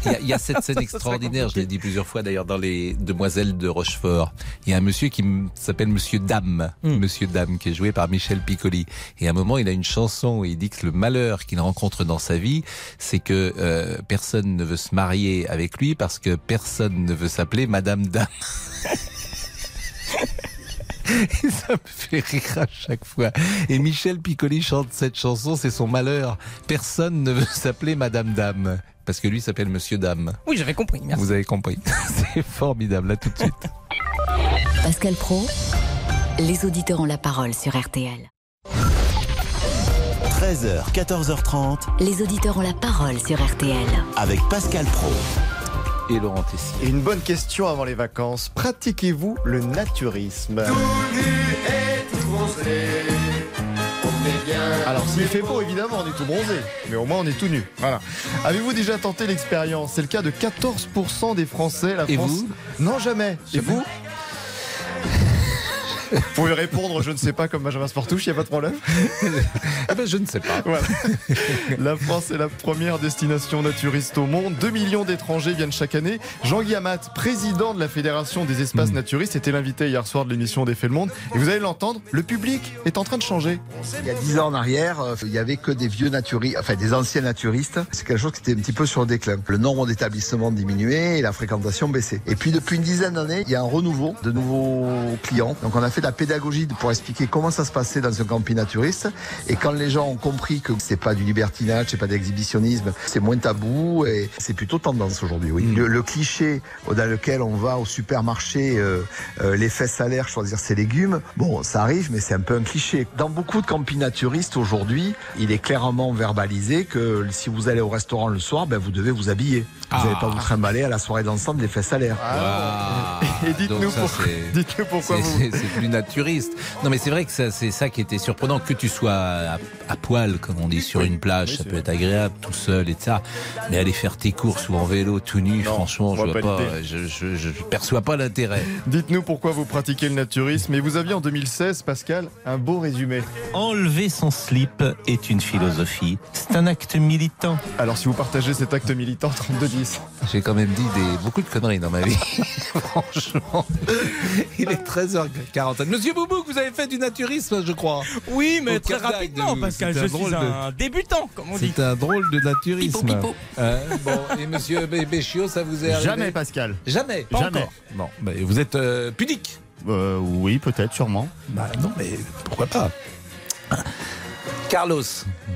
Il y a, il y a cette scène extraordinaire, je l'ai dit plusieurs fois d'ailleurs dans les Demoiselles de Rochefort. Il y a un monsieur qui s'appelle Monsieur Dame, Monsieur Dame, qui est joué par Michel Piccoli. Et à un moment, il a une chanson où il dit que le malheur qu'il rencontre dans sa vie, c'est que euh, personne ne veut se marier avec lui parce que personne ne veut s'appeler Madame Dame. Et ça me fait rire à chaque fois. Et Michel Piccoli chante cette chanson, c'est son malheur. Personne ne veut s'appeler Madame Dame. Parce que lui s'appelle Monsieur Dame. oui, j'avais compris, merci. Vous avez compris. C'est formidable, là tout de suite. Pascal Pro, les auditeurs ont la parole sur RTL. 13h, 14h30 Les auditeurs ont la parole sur RTL. avec Pascal Pro. Et Laurent Tessier. Et une bonne question avant les vacances. Pratiquez-vous le naturisme? Alors s'il fait beau, évidemment, on est tout bronzé. Mais au moins, on est tout nu. Voilà. Avez-vous déjà tenté l'expérience? C'est le cas de 14% des Français. La Et France... vous? Non, jamais. Et vous? Vous pouvez répondre, je ne sais pas, comme Benjamin Sportouche, il n'y a pas de problème. Eh ben, je ne sais pas. Voilà. La France est la première destination naturiste au monde. 2 millions d'étrangers viennent chaque année. Jean-Guy Amat, président de la Fédération des espaces naturistes, était l'invité hier soir de l'émission des Faits le Monde. Et vous allez l'entendre, le public est en train de changer. Il y a dix ans en arrière, euh, il y avait que des vieux naturistes, enfin des anciens naturistes. C'est quelque chose qui était un petit peu sur le déclin. Le nombre d'établissements diminuait et la fréquentation baissait. Et puis depuis une dizaine d'années, il y a un renouveau de nouveaux clients. Donc on a fait de la pédagogie pour expliquer comment ça se passait dans un camping naturiste. Et quand les gens ont compris que c'est pas du libertinage, c'est pas d'exhibitionnisme, c'est moins tabou et c'est plutôt tendance aujourd'hui. Oui. Le, le cliché dans lequel on va au supermarché, euh, euh, les fesses à l'air, choisir ses légumes, bon, ça arrive, mais c'est un peu un cliché. Dans beaucoup de campings naturistes aujourd'hui, il est clairement verbalisé que si vous allez au restaurant le soir, ben vous devez vous habiller. Vous n'allez pas vous trimballer à la soirée d'ensemble les fesses à l'air. Ah, Et dites-nous pour- pourquoi vous- plus naturiste. Non, mais c'est vrai que c'est ça qui était surprenant. Que tu sois à, à poil, comme on dit, sur une plage, ça peut être agréable, tout seul et ça. Mais aller faire tes courses ou en vélo, tout nu, franchement, je vois pas je, je, je perçois pas l'intérêt. Dites-nous pourquoi vous pratiquez le naturisme. Et vous aviez en 2016, Pascal, un beau résumé. Enlever son slip est une philosophie. C'est un acte militant. Alors si vous partagez cet acte militant, 3210. J'ai quand même dit des, beaucoup de conneries dans ma vie. Franchement. Il est 13h40. Monsieur Boubouk, vous avez fait du naturisme, je crois. Oui, mais Au très rapidement, vous. Pascal. C'est Je suis drôle de- un débutant, comme on dit. C'est un drôle de naturisme. Pipo, pipo. Hein, bon, et monsieur Bé- Béchiot, ça vous est arrivé Jamais, Pascal. Jamais, pas Jamais. encore. Bon, bah, vous êtes euh, pudique. Euh, oui, peut-être, sûrement. Bah non, mais pourquoi pas? Carlos,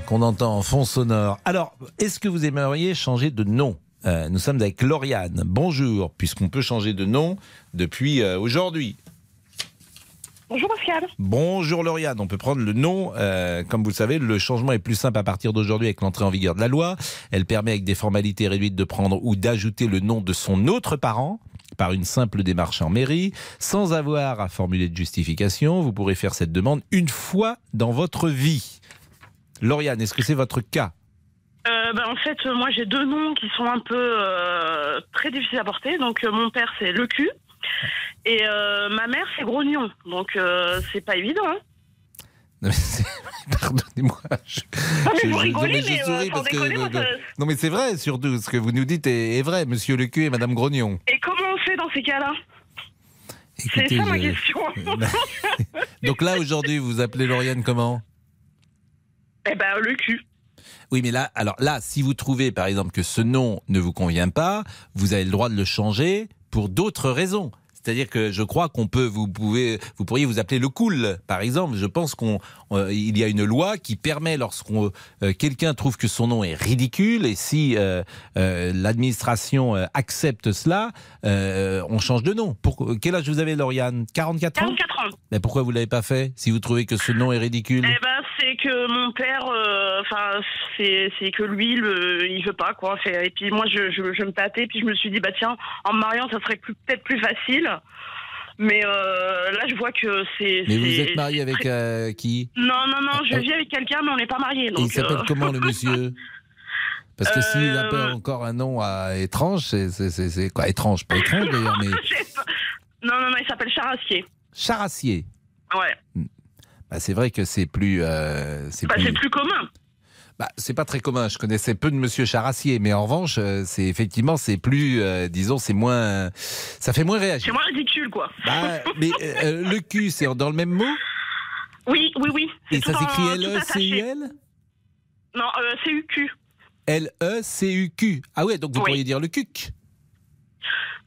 qu'on entend en fond sonore. Alors, est-ce que vous aimeriez changer de nom? Euh, Nous sommes avec Lauriane. Bonjour, puisqu'on peut changer de nom depuis euh, aujourd'hui. Bonjour Pascal. Bonjour Lauriane, on peut prendre le nom. euh, comme vous le savez, le changement est plus simple à partir d'aujourd'hui avec l'entrée en vigueur de la loi. Elle permet avec des formalités réduites de prendre ou d'ajouter le nom de son autre parent par une simple démarche en mairie, sans avoir à formuler de justification. Vous pourrez faire cette demande une fois dans votre vie. Lauriane, est-ce que c'est votre cas? Euh, ben, en fait, moi j'ai deux noms qui sont un peu euh, très difficiles à porter. Donc mon père c'est Le Cul et euh, ma mère c'est Grognon. Donc euh, c'est pas évident. Hein. Pardonnez-moi. Je, Non, mais vous je- rigolez, je mais, euh, souris sans parce que. déconner, moi, ça- Non, mais c'est vrai, surtout. Ce que vous nous dites est, est vrai, monsieur Le Cul et madame Grognon. Et comment on fait dans ces cas-là? C'est ça ma je- question. Donc là, aujourd'hui, vous appelez Lauriane comment? Eh ben Le Cul. Oui, mais là, alors là, si vous trouvez, par exemple, que ce nom ne vous convient pas, vous avez le droit de le changer pour d'autres raisons. C'est-à-dire que je crois qu'on peut, vous pouvez, vous pourriez vous appeler le cool, par exemple. Je pense qu'on, il y a une loi qui permet lorsqu'on euh, quelqu'un trouve que son nom est ridicule et si euh, euh, l'administration euh, accepte cela, euh, on change de nom. Pour, quel âge vous avez, Lauriane? 44 ans? 44 ans. Mais pourquoi vous l'avez pas fait si vous trouvez que ce nom est ridicule? Eh ben, c'est que mon père, euh, enfin, c'est c'est que lui, le, il veut pas quoi. Et puis moi, je, je, je me tâtais, puis je me suis dit, bah tiens, en me mariant, ça serait peut-être plus facile. Mais euh, là, je vois que c'est. Mais vous êtes marié avec euh, qui? Non, non, non, je Euh, vis avec quelqu'un, mais on n'est pas donc, il s'appelle euh, comment le monsieur? Parce que s'il a pas encore un nom à étrange, c'est- quoi? Étrange, pas étrange d'ailleurs, mais. Non, non, non, il s'appelle Charassier. Charassier. Ouais. Bah, c'est vrai que c'est plus. c'est Bah, plus- c'est plus commun. Bah, c'est pas très commun. Je connaissais peu de Monsieur Charassier, mais en revanche, euh, c'est effectivement, c'est plus, euh, disons, c'est moins, ça fait moins réagir. C'est moins ridicule, quoi. Bah, mais euh, le cul, c'est dans le même mot? Oui, oui, oui. Et ça tout en- s'écrit tout attaché. L-E-C-U-L Non, euh, C-U-Q. L-E-C-U-Q. Ah ouais, donc vous Oui. pourriez dire le cuc.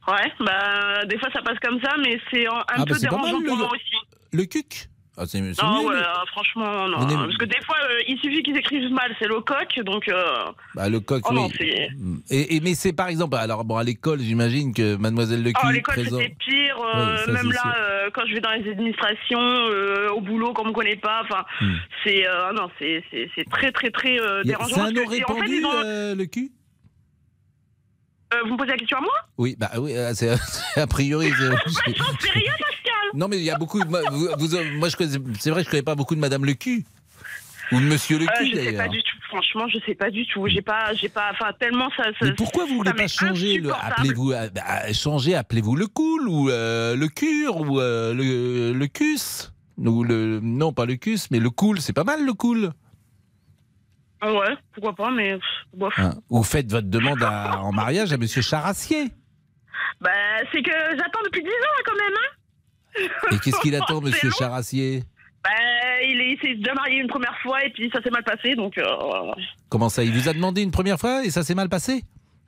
Ouais, bah, des fois ça passe comme ça, mais c'est un, Ah, bah, peu pas dérangeant pour moi aussi. Le cuc? Ah, c'est c'est Non, mieux, ouais, le- euh, franchement, non. N'aimez- Parce que des fois, euh, il suffit qu'ils écrivent mal, c'est le coq, donc. euh, Bah, le coq, Oh non, oui. c'est. Et, et- mais c'est par exemple, alors bon, à l'école, j'imagine que Mademoiselle Le Cul Oh, à l'école, présent. c'était pire. euh, Oui, ça, même là, euh, quand je vais dans les administrations, euh, au boulot, qu'on me connaît pas, enfin, Hmm. c'est. euh, non, c'est c'est- très, très, très dérangeant. C'est un nom que, en fait, répandu, ont- le cul vous me posez la question à moi? Oui, bah oui, c'est a priori. J'en sais rien, Non, mais il y a beaucoup. vous- vous- moi, c'est vrai, que je connais pas beaucoup de Madame Le Cul ou de Monsieur Le Euh, Cul pas d'ailleurs. du tout. Franchement, je sais pas du tout. J'ai pas, j'ai pas, enfin tellement ça. ça Mais pourquoi vous voulez pas changer le appelez-vous euh, bah, changer appelez-vous le cool ou euh, le cure ou euh, le le cus ou le non pas le cus mais le cool c'est pas mal le cool. Ouais, pourquoi pas, mais bof. Hein. Ou faites votre demande à- en mariage à Monsieur Charassier. Bah, c'est que j'attends depuis 10 ans hein, quand même. Hein Et qu'est-ce qu'il attend Monsieur. Charassier bah, il est- il s'est déjà marié une première fois et puis ça s'est mal passé, donc. euh, Comment ça Il vous a demandé une première fois et ça s'est mal passé?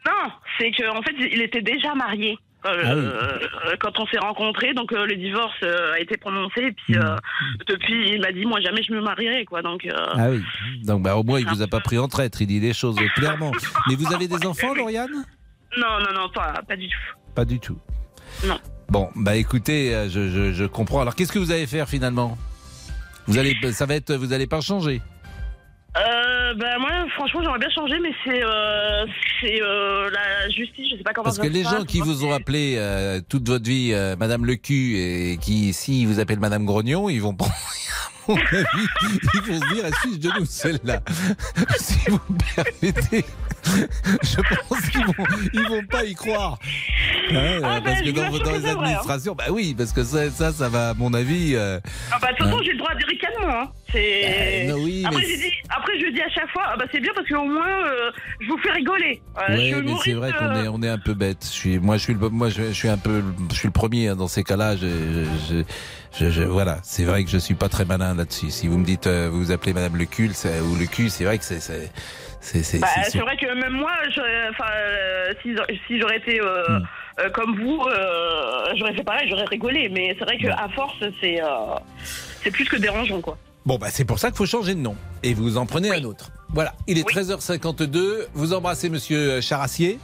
Non, c'est qu'en en fait, il était déjà marié. euh, Ah oui. euh, quand on s'est rencontrés, donc le divorce a été prononcé et puis euh, depuis il m'a dit moi jamais je me marierai quoi donc Hmm. Ah oui. Donc bah, au moins il vous a pas pris en traître, il dit les choses clairement. Mais vous avez des enfants, Lauriane? Non non non pas pas du tout Pas du tout. non Bon, bah écoutez, euh, je, je, je comprends. Alors qu'est-ce que vous allez faire finalement? Vous allez, ça va être, vous allez pas changer? euh, bah moi franchement j'aimerais bien changer mais c'est euh, c'est euh, la justice je sais pas comment Parce que les gens qui vous ont appelé euh, toute votre vie euh, Madame Le Cul et qui, si vous appellent Madame Grognon, ils vont prendre, mon avis, ils vont se dire, suis-je de nous celle-là Si vous me permettez, je pense qu'ils vont, ils vont pas y croire. Hein, Ah, parce ben, que dans, dans les vrai, hein. administrations, bah oui, parce que ça, ça, ça va, à mon avis. euh, Ah bah de toute façon j'ai le droit à des ricanements hein. C'est non, oui, après mais j'ai dit après je dis à chaque fois ah bah c'est bien parce qu'au moins euh, je vous fais rigoler Euh, je Ouais, mais c'est vrai qu'on euh, est, on est un peu bête. Je suis, moi, je suis, le, moi, je, je suis un peu, je suis le premier hein, dans ces cas-là. Je, je, je- je- voilà, c'est vrai que je suis pas très malin là-dessus. Si vous me dites, euh, vous vous appelez Madame le cul ou le cul, c'est vrai que c'est, c'est, Bah, vrai que même moi, euh, si, si j'aurais été euh, Hmm. euh, comme vous, euh, j'aurais fait pareil, j'aurais rigolé. Mais c'est vrai qu'à force, c'est c'est plus que dérangeant, quoi. Bon, bah, c'est pour ça qu'il faut changer de nom. Et vous en prenez un autre. Voilà, il est 13h52. Vous embrassez Monsieur Charassier.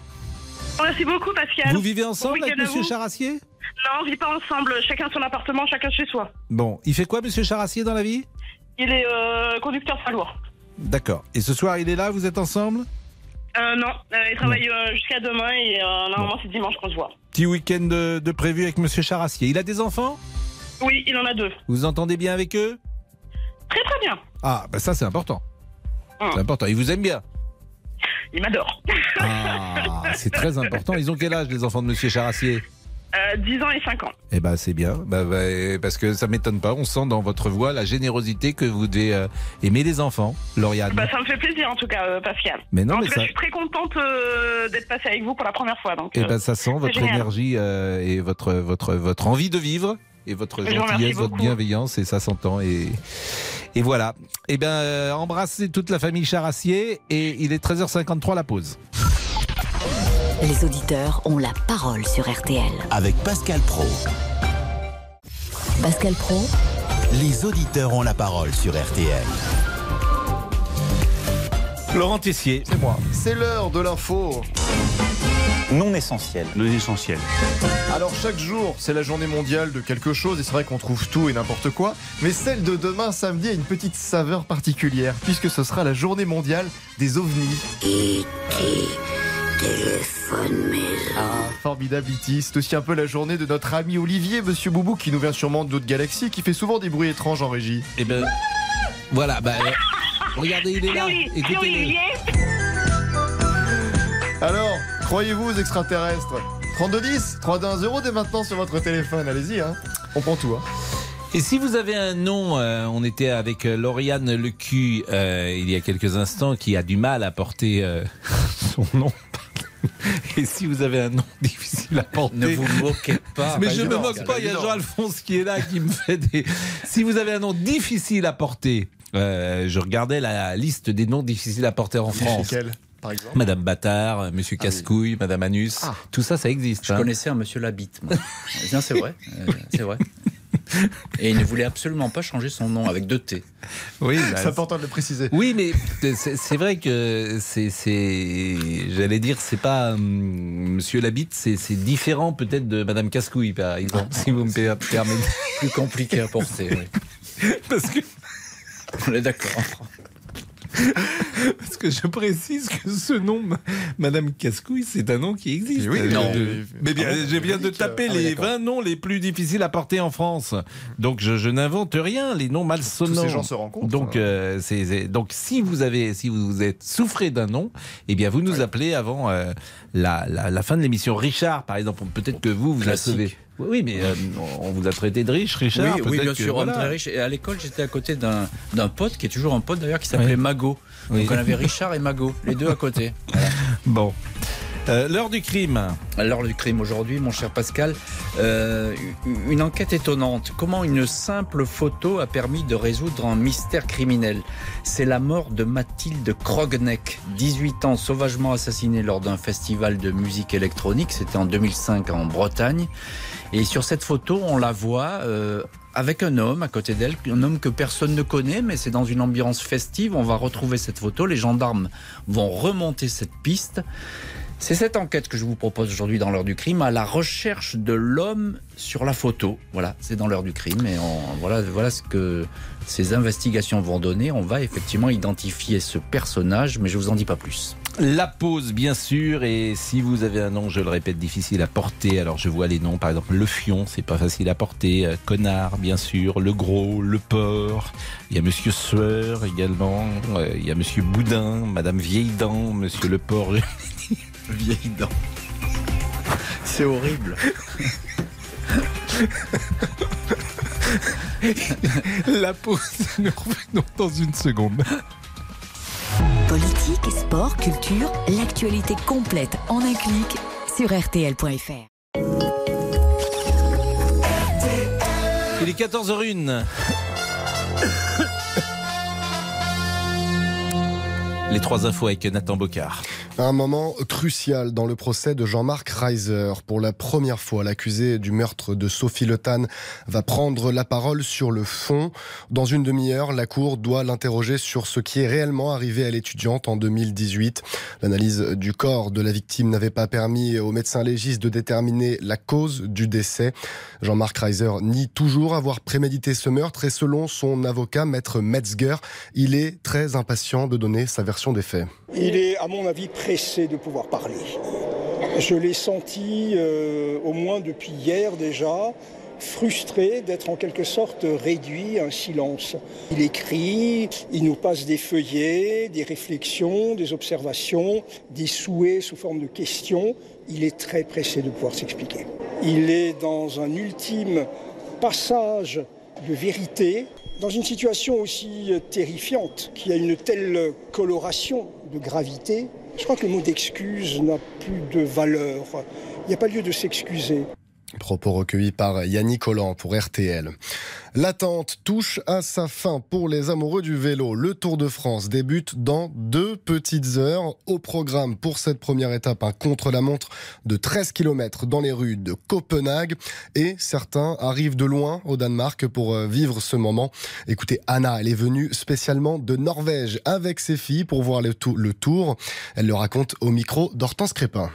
Merci beaucoup, Pascal. Vous vivez ensemble Bon avec Monsieur. Charassier? Non, on vit pas ensemble. Chacun son appartement, chacun chez soi. Bon, il fait quoi, Monsieur Charassier, dans la vie? Il est euh, conducteur poids lourd. D'accord. Et ce soir, il est là. Vous êtes ensemble? Euh, non, euh, il travaille euh, jusqu'à demain et euh, normalement c'est dimanche qu'on se voit. Petit week-end de, de prévu avec Monsieur Charassier. Il a des enfants? Oui, il en a deux. Vous entendez bien avec eux? Très très bien. Ah, bah ça c'est important. Hum. C'est important. Ils vous aiment bien. Il m'adore. Ah, c'est très important. Ils ont quel âge les enfants de Monsieur Charassier? Euh, 10 ans et 5 ans. Eh ben c'est bien, Bah, bah, parce que ça m'étonne pas. On sent dans votre voix la générosité que vous devez euh, aimer les enfants, Lauriane. Bah, ça me fait plaisir en tout cas, euh, Pascal. Mais non, en mais ça- je suis très contente euh, d'être passée avec vous pour la première fois. Donc, Eh euh, ben ça sent votre génial. énergie euh, et votre votre votre envie de vivre et votre remercie gentillesse, votre bienveillance et ça s'entend et et voilà. Eh ben euh, embrassez toute la famille Charassier et il est 13h53 la pause. Les auditeurs ont la parole sur RTL. Avec Pascal Pro. Pascal Pro, Les auditeurs ont la parole sur RTL. Laurent Tessier. C'est moi. C'est l'heure de l'info. Non essentiel. Non essentiel. Alors chaque jour, c'est la journée mondiale de quelque chose et c'est vrai qu'on trouve tout et n'importe quoi, mais celle de demain samedi a une petite saveur particulière puisque ce sera la journée mondiale des ovnis. Ah, formidable E.T. C'est aussi un peu la journée de notre ami Olivier, monsieur Boubou, qui nous vient sûrement d'autres galaxies, qui fait souvent des bruits étranges en régie. Eh ben, voilà, bah, euh, regardez, il est là. Écoutez-le. Alors, croyez-vous aux extraterrestres? 3210, 3210 dès maintenant sur votre téléphone, allez-y, hein. on prend tout. Hein. Et si vous avez un nom, euh, on était avec euh, Lauriane Lecu euh, il y a quelques instants qui a du mal à porter euh, son nom. Et si vous avez un nom difficile à porter. Ne vous moquez pas. Mais Pas je me évident, moque pas, il y a. Jean-Alphonse qui est là, qui me fait des. Si vous avez un nom difficile à porter, euh, je regardais la liste des noms difficiles à porter en France. Lesquels, par exemple Madame Bâtard, euh, Monsieur Cascouille, Madame Anus, Ah. tout ça, ça existe. Je hein. connaissais un monsieur Labitte. moi. non, c'est vrai. euh, c'est vrai. Et il ne voulait absolument pas changer son nom avec deux T. Oui, bah, C'est important de le préciser. Oui, mais c'est vrai que c'est, j'allais dire, c'est pas hum, Monsieur Labitte, c'est différent peut-être de Madame Cascouille, par exemple, si vous me per- permettez. Plus compliqué à porter, oui. Parce que, On est d'accord. parce que je précise que ce nom, ma- Madame Cascouille, c'est un nom qui existe. Oui, Non. Euh, mais bien, Ah bon, je viens de taper ah oui, les d'accord. 20 noms les plus difficiles à porter en France. Donc je, je n'invente rien, les noms malsonnants. Tous ces gens se rencontrent. Donc, euh, c'est- c'est- donc si vous avez, si vous êtes souffrez d'un nom, eh bien vous nous appelez avant euh, la, la, la fin de l'émission. Richard, par exemple, peut-être que vous vous Classique. savez. Oui, mais euh, on vous a traité de riche, Richard. oui, bien sûr, voilà. très riche. Et à l'école, j'étais à côté d'un d'un pote, qui est toujours un pote d'ailleurs, qui s'appelait Oui. Mago. Oui. Donc on avait Richard et Mago, les deux à côté. Bon, Euh, l'heure du crime. L'heure du crime aujourd'hui, mon cher Pascal, euh, une enquête étonnante. Comment une simple photo a permis de résoudre un mystère criminel? C'est la mort de Mathilde Krogneck, 18 ans, sauvagement assassinée lors d'un festival de musique électronique. C'était en 2005 en Bretagne. Et sur cette photo, on la voit euh, avec un homme à côté d'elle, un homme que personne ne connaît, mais c'est dans une ambiance festive. On va retrouver cette photo. Les gendarmes vont remonter cette piste. C'est cette enquête que je vous propose aujourd'hui dans l'heure du crime, à la recherche de l'homme sur la photo. Voilà, c'est dans l'heure du crime et voilà, voilà ce que ces investigations vont donner. On va effectivement identifier ce personnage, mais je vous en dis pas plus. La pause, bien sûr, et si vous avez un nom, je le répète, difficile à porter, alors je vois les noms, par exemple, le fion, c'est pas facile à porter, euh, connard, bien sûr, le gros, le porc, il y a monsieur Sueur également, euh, il y a monsieur Boudin, madame Vieille Dent, monsieur le porc. Vieille dent. C'est horrible. La pause, nous revenons dans une seconde. Politique, sport, culture, l'actualité complète en un clic sur rtl.fr. Il est 14h01. Les trois infos avec Nathan Bocard. Un moment crucial dans le procès de Jean-Marc Reiser. Pour la première fois, l'accusé du meurtre de Sophie Le Tan va prendre la parole sur le fond. Dans une demi-heure, la Cour doit l'interroger sur ce qui est réellement arrivé à l'étudiante en 2018. L'analyse du corps de la victime n'avait pas permis au médecin légiste de déterminer la cause du décès. Jean-Marc Reiser nie toujours avoir prémédité ce meurtre et selon son avocat, maître Metzger, il est très impatient de donner sa version des faits. Il est, à mon avis, pressé de pouvoir parler. Je l'ai senti, euh, au moins depuis hier déjà, frustré d'être en quelque sorte réduit à un silence. Il écrit, il nous passe des feuillets, des réflexions, des observations, des souhaits sous forme de questions. Il est très pressé de pouvoir s'expliquer. Il est dans un ultime passage de vérité, dans une situation aussi terrifiante, qui a une telle coloration de gravité, je crois que le mot d'excuse n'a plus de valeur. Il n'y a pas lieu de s'excuser. Propos recueillis par Yannick Collant pour RTL. L'attente touche à sa fin pour les amoureux du vélo. Le Tour de France débute dans deux petites heures. Au programme pour cette première étape, un contre-la-montre de 13 km dans les rues de Copenhague. Et certains arrivent de loin au Danemark pour euh, vivre ce moment. Écoutez, Anna, elle est venue spécialement de Norvège avec ses filles pour voir le, le tour. Elle le raconte au micro d'Hortense Crépin.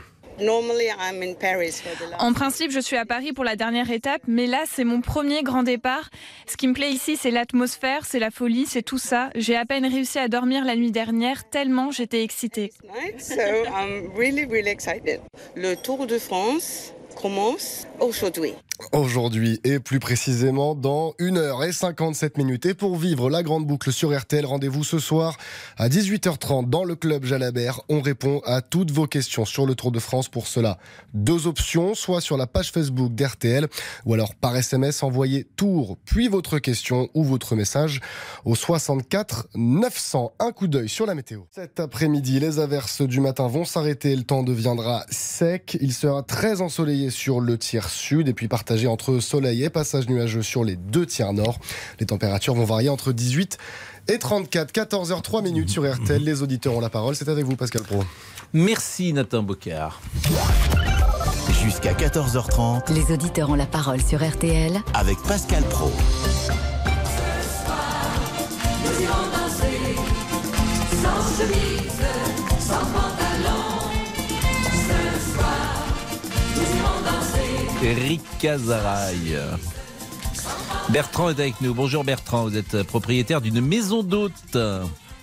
En principe, je suis à Paris pour la dernière étape, mais là, c'est mon premier grand départ. Ce qui me plaît ici, c'est l'atmosphère, c'est la folie, c'est tout ça. J'ai à peine réussi à dormir la nuit dernière, tellement j'étais excitée. So I'm really, really excited. Le Tour de France commence aujourd'hui. Aujourd'hui et plus précisément dans 1h57 minutes. Et pour vivre la grande boucle sur RTL, rendez-vous ce soir à 18h30 dans le club Jalabert. On répond à toutes vos questions sur le Tour de France. Pour cela, deux options, soit sur la page Facebook d'RTL ou alors par SMS, envoyez Tour puis votre question ou votre message au 64 900. Un coup d'œil sur la météo. Cet après-midi, les averses du matin vont s'arrêter. Le temps deviendra sec. Il sera très ensoleillé sur le tiers sud et puis partagé entre soleil et passage nuageux sur les deux tiers nord. Les températures vont varier entre 18 et 34. 14h03 minutes sur RTL. Les auditeurs ont la parole. C'est avec vous, Pascal Pro. Merci Nathan Bocard. Jusqu'à 14h30 Les auditeurs ont la parole sur RTL avec Pascal Pro. Eric Cazaraï. Bertrand est avec nous. Bonjour Bertrand, vous êtes propriétaire d'une maison d'hôte.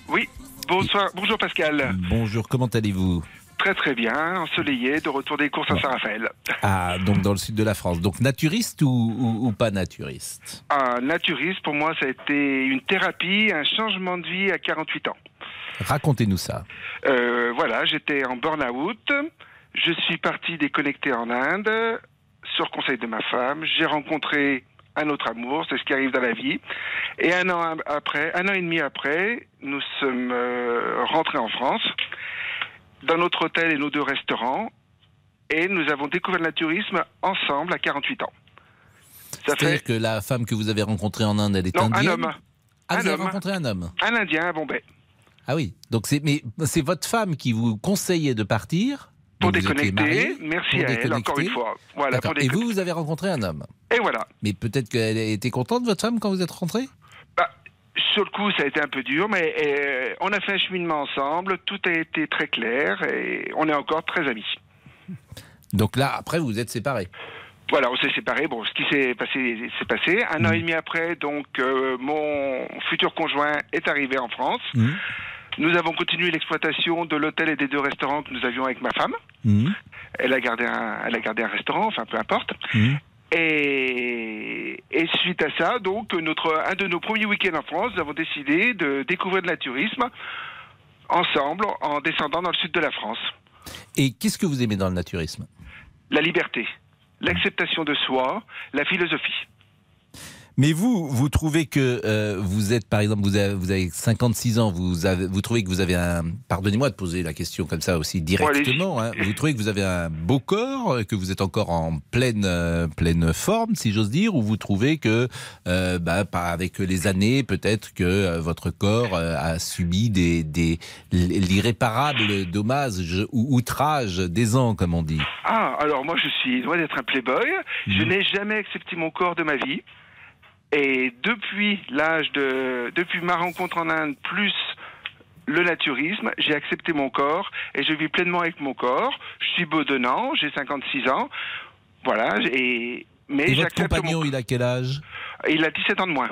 Oui, bonsoir, bonjour Pascal. Bonjour, comment allez-vous? Très très bien, ensoleillé, de retour des courses à Saint-Raphaël. Ah, donc dans le sud de la France. Donc naturiste ou, ou- ou pas naturiste? Un naturiste, pour moi, ça a été une thérapie, un changement de vie à 48 ans. Racontez-nous ça. Euh, voilà, j'étais en burn-out, je suis parti déconnecté en Inde, sur conseil de ma femme, j'ai rencontré un autre amour, c'est ce qui arrive dans la vie. Et un an après, un an et demi après, nous sommes euh, rentrés en France, dans notre hôtel et nos deux restaurants, et nous avons découvert le naturisme ensemble à 48 ans. C'est-à-dire que la femme que vous avez rencontrée en Inde, elle est Non, un indienne homme. Ah, Un vous avez homme. rencontré un homme Un Indien à Bombay. Ah oui. Donc c'est mais c'est votre femme qui vous conseillait de partir Pour vous déconnecter, merci pour à elle, encore une fois. Voilà, pour Et vous, vous avez rencontré un homme. Et voilà. Mais peut-être qu'elle a été contente, votre femme, quand vous êtes rentré Bah, sur le coup, ça a été un peu dur, mais euh, on a fait un cheminement ensemble, tout a été très clair et on est encore très amis. Donc là, après, vous vous êtes séparés. Voilà, on s'est séparés. Bon, ce qui s'est passé, s'est passé. Un Mm. an et demi après, donc, euh, mon futur conjoint est arrivé en France. Mm. Nous avons continué l'exploitation de l'hôtel et des deux restaurants que nous avions avec ma femme. Mm. Elle a gardé un, elle a gardé un restaurant, enfin peu importe. Mm. Et, et suite à ça, donc notre un de nos premiers week-ends en France, nous avons décidé de découvrir le naturisme ensemble en descendant dans le sud de la France. Et qu'est-ce que vous aimez dans le naturisme? La liberté, l'acceptation de soi, la philosophie. Mais vous, vous trouvez que euh, vous êtes, par exemple, vous avez, vous avez 56 ans, vous, avez, vous trouvez que vous avez un... Pardonnez-moi de poser la question comme ça aussi directement. hein. vous trouvez que vous avez un beau corps, que vous êtes encore en pleine, euh, pleine forme, si j'ose dire, ou vous trouvez que, euh, bah, avec les années, peut-être que euh, votre corps euh, a subi des, des l'irréparable dommage ou outrage des ans, comme on dit? Ah, alors moi je suis loin d'être un playboy. Je n'ai jamais accepté mon corps de ma vie. Et depuis l'âge de, depuis ma rencontre en Inde, plus le naturisme, j'ai accepté mon corps et je vis pleinement avec mon corps. Je suis bedonnant, j'ai 56 ans. Voilà, et, mais Et votre mon compagnon, il a quel âge? Il a 17 ans de moins.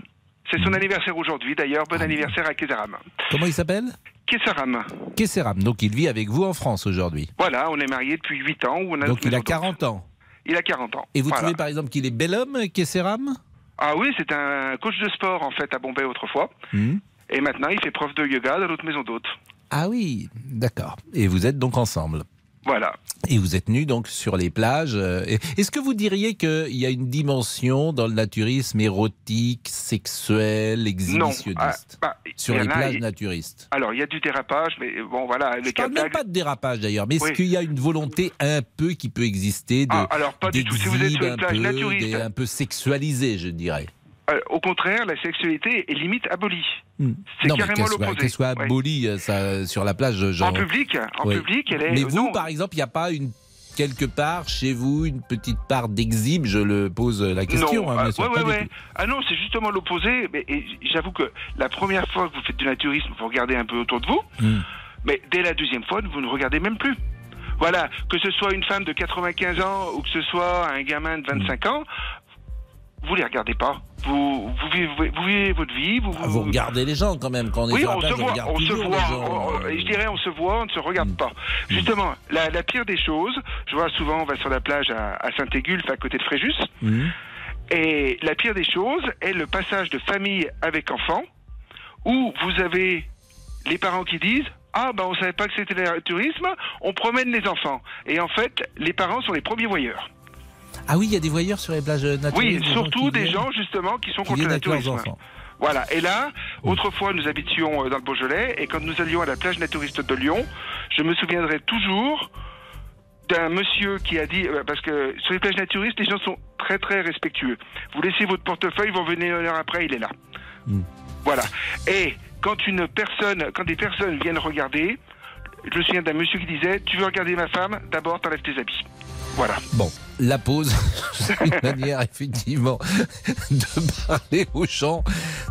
C'est son anniversaire aujourd'hui, d'ailleurs. Bon anniversaire à Kesaram. Comment il s'appelle? Kesaram. Kesseram. Donc il vit avec vous en France aujourd'hui. Voilà, on est mariés depuis 8 ans. On a Donc il a maison 40 ans. Il a 40 ans. Et vous Voilà. trouvez par exemple qu'il est bel homme, Kesseram Ah oui, c'est un coach de sport en fait à Bombay autrefois. Hmm. Et maintenant, il fait prof de yoga dans l'autre maison d'hôte. Ah oui, d'accord. Et vous êtes donc ensemble Voilà. Et vous êtes nu donc sur les plages. euh, Est-ce que vous diriez qu'il y a une dimension dans le naturisme érotique, sexuel, exhibitionniste ah, bah, sur les a, plages naturistes? Alors, il y a du dérapage, mais bon, voilà. Je parle même pas de dérapage d'ailleurs, mais est-ce qu'il y a une volonté un peu qui peut exister de Ah, alors, pas du tout. Si vous êtes sur une plage peu, naturiste. des- un peu sexualisé, je dirais. Euh, au contraire, la sexualité est limite abolie. C'est Hmm. Mais carrément qu'elle soit, l'opposé. qu'elle soit Ouais. abolie euh, ça, sur la plage. Genre... En public, en public, elle est. Mais vous, non, par exemple, il n'y a pas une quelque part chez vous une petite part d'exhibe Je le pose la question. non, hein, ah, ouais, ouais. Ah non, c'est justement l'opposé. Mais j'avoue que la première fois que vous faites du naturisme, vous regardez un peu autour de vous. Hmm. Mais dès la deuxième fois, vous ne regardez même plus. Voilà, que ce soit une femme de 95 ans ou que ce soit un gamin de 25 ans, vous les regardez pas. Vous, vous, vivez, vous vivez votre vie. Vous, Ah, Vous regardez les gens quand même quand on est oui, sur la on plage, se voit, regarde on se voit. on- on- je dirais, on se voit, on ne se regarde Mm. pas. Justement, la, la pire des choses, je vois souvent, on va sur la plage à, à Saint-Égulphe, à côté de Fréjus, Mhm. et la pire des choses est le passage de famille avec enfants, où vous avez les parents qui disent ah ben on savait pas que c'était le tourisme, on promène les enfants. Et en fait, les parents sont les premiers voyeurs. Ah oui, il y a des voyeurs sur les plages naturistes. Oui, des surtout des viennent- gens justement qui sont qui contre le enfants. Voilà. Et là, autrefois, nous habitions euh, dans le Beaujolais, et quand nous allions à la plage naturiste de Lyon, je me souviendrai toujours d'un monsieur qui a dit, euh, parce que sur les plages naturistes, les gens sont très très respectueux. Vous laissez votre portefeuille, vous revenez une heure après, il est là. Voilà. Et quand une personne, quand des personnes viennent regarder, je me souviens d'un monsieur qui disait, tu veux regarder ma femme, d'abord t'enlèves tes habits. Voilà. Bon, la pause, c'est une manière effectivement de parler aux gens.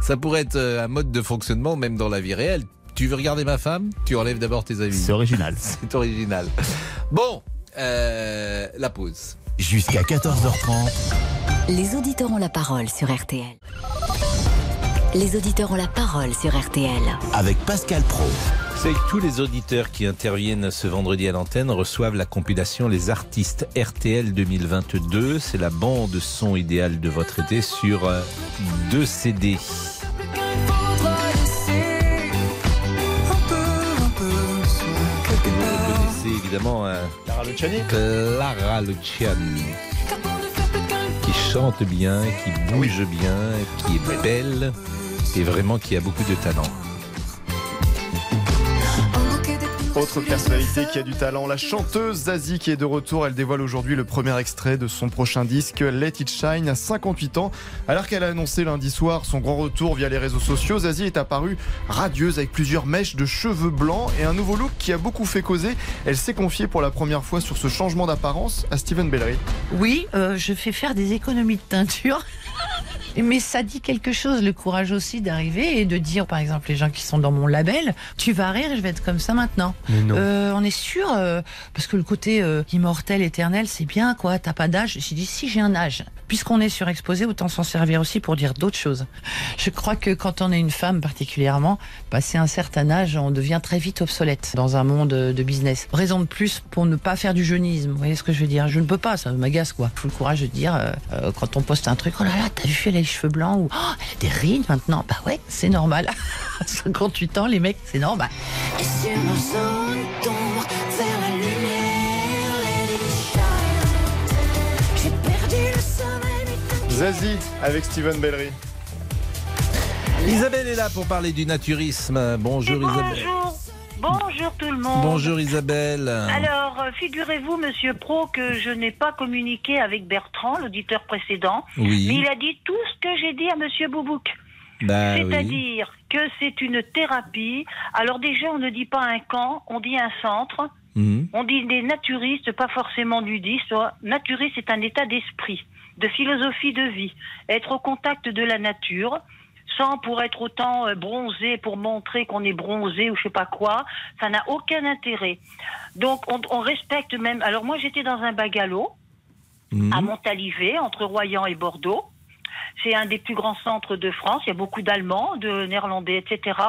Ça pourrait être euh, un mode de fonctionnement même dans la vie réelle. Tu veux regarder ma femme? Tu enlèves d'abord tes habits. C'est original. C'est original. Bon, euh, la pause. Jusqu'à 14h30. Les auditeurs ont la parole sur RTL. Les auditeurs ont la parole sur RTL. Avec Pascal Pro. Que tous les auditeurs qui interviennent ce vendredi à l'antenne reçoivent la compilation Les artistes RTL 2022. C'est la bande son idéale de votre été sur euh, deux CD. Vous reconnaissez évidemment euh, Clara Luciani Clara Luciani, qui chante bien, qui bouge bien, qui est belle et vraiment qui a beaucoup de talent. Autre personnalité qui a du talent, la chanteuse Zazie qui est de retour. Elle dévoile aujourd'hui le premier extrait de son prochain disque, Let It Shine, à 58 ans. Alors qu'elle a annoncé lundi soir son grand retour via les réseaux sociaux, Zazie est apparue radieuse avec plusieurs mèches de cheveux blancs et un nouveau look qui a beaucoup fait causer. Elle s'est confiée pour la première fois sur ce changement d'apparence à Steven Bellery. Oui, euh, je fais faire des économies de teinture. Mais ça dit quelque chose, le courage aussi d'arriver et de dire, par exemple, les gens qui sont dans mon label, tu vas rire, je vais être comme ça maintenant. Mais non. Euh, on est sûr, euh, parce que le côté euh, immortel, éternel, c'est bien, quoi. T'as pas d'âge. J'ai dit, si j'ai un âge. Puisqu'on est surexposé, autant s'en servir aussi pour dire d'autres choses. Je crois que quand on est une femme particulièrement, passé un certain âge, on devient très vite obsolète dans un monde de business. Raison de plus pour ne pas faire du jeunisme. Vous voyez ce que je veux dire? Je ne peux pas, ça m'agace quoi. Faut le courage de dire euh, euh, quand on poste un truc, oh là là, t'as vu, elle les cheveux blancs ou oh, elle a des rides maintenant. Bah ouais, c'est normal. À 58 ans, les mecs, c'est normal. Et sur nos zones d'ombre, vers la lumière, let it shine. J'ai perdu le sommeil, mais Zazie avec Steven Bellery. Isabelle est là pour parler du naturisme. Bonjour Isabelle. Bonjour. Tout le monde. Bonjour Isabelle. Alors, euh, figurez-vous, Monsieur Pro, que je n'ai pas communiqué avec Bertrand, l'auditeur précédent, Oui. mais il a dit tout ce que j'ai dit à Monsieur Boubouk. Bah oui. C'est-à-dire que c'est une thérapie. Alors déjà, on ne dit pas un camp, on dit un centre. Mhm. On dit des naturistes, pas forcément nudistes. soit Naturiste, c'est un état d'esprit, de philosophie de vie. Être au contact de la nature, sans pour être autant euh, bronzé, pour montrer qu'on est bronzé ou je sais pas quoi, ça n'a aucun intérêt. Donc on, on respecte même. Alors moi j'étais dans un bagalo à Montalivet, entre Royan et Bordeaux. C'est un des plus grands centres de France. Il y a beaucoup d'Allemands, de Néerlandais, etc.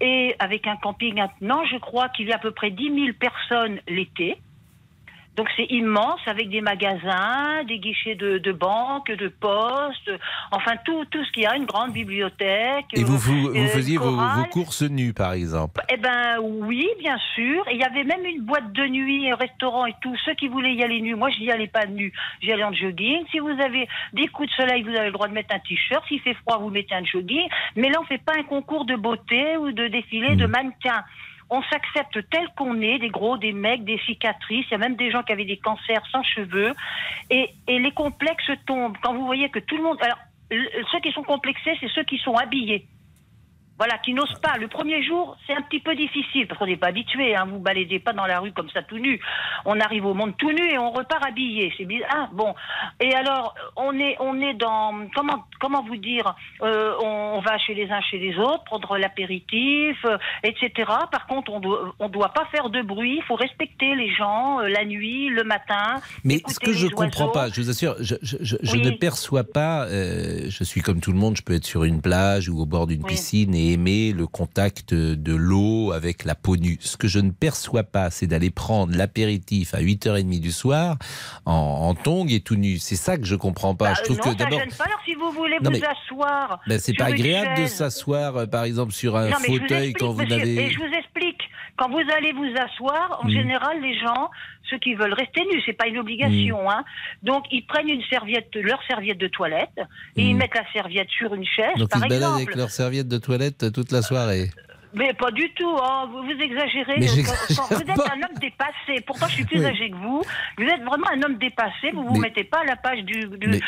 Et avec un camping maintenant, je crois qu'il y a à peu près 10 000 personnes l'été. Donc c'est immense avec des magasins, des guichets de, de banques, de postes, enfin tout, tout ce qu'il y a, une grande bibliothèque. Et vous, vous, vous euh, faisiez vos, vos courses nues, par exemple? Eh ben oui, bien sûr. Et il y avait même une boîte de nuit, un restaurant et tout. Ceux qui voulaient y aller nus, moi je n'y allais pas nu. J'y allais en jogging. Si vous avez des coups de soleil, vous avez le droit de mettre un t-shirt. S'il fait froid, vous mettez un jogging. Mais là, on fait pas un concours de beauté ou de défilé de mannequins. On s'accepte tel qu'on est, des gros, des mecs, des cicatrices. Il y a même des gens qui avaient des cancers sans cheveux. Et, les complexes tombent. Quand vous voyez que tout le monde. Alors, ceux qui sont complexés, c'est ceux qui sont habillés. Voilà, qui n'osent pas. Le premier jour, c'est un petit peu difficile parce qu'on n'est pas habitué. Hein. Vous baladez pas dans la rue comme ça tout nu. On arrive au monde tout nu et on repart habillé. C'est bizarre. Ah, bon. Et alors, on est, on est dans comment, comment vous dire euh, on, on va chez les uns, chez les autres, prendre l'apéritif, euh, etc. Par contre, on doit, on doit pas faire de bruit. Il faut respecter les gens euh, la nuit, le matin. Mais ce que je les comprends pas, je vous assure, je, je- je- je Oui. ne perçois pas, je suis comme tout le monde, je peux être sur une plage ou au bord d'une Oui. piscine et aimer le contact de l'eau avec la peau nue. Ce que je ne perçois pas, c'est d'aller prendre l'apéritif à 8h30 du soir en, en tongs et tout nu. C'est ça que je comprends pas. Bah, je trouve non, que d'abord, pas. Alors, si vous voulez Non, vous mais- asseoir. ben, c'est pas agréable de s'asseoir, euh, par exemple, sur un Non, fauteuil quand vous n'avez. Je vous explique. Quand vous allez vous asseoir, en Mm. général, les gens, ceux qui veulent rester nus, c'est pas une obligation, hein. Donc, ils prennent une serviette, leur serviette de toilette, et ils mettent la serviette sur une chaise, Mm. Donc par ils se baladent avec leur serviette de toilette toute la soirée. Mais pas du tout, hein. vous, vous exagérez. Quand- quand vous êtes un homme dépassé. Pourtant, je suis plus Oui. âgé que vous. Vous êtes vraiment un homme dépassé. Vous vous Mais- mettez pas à la page du.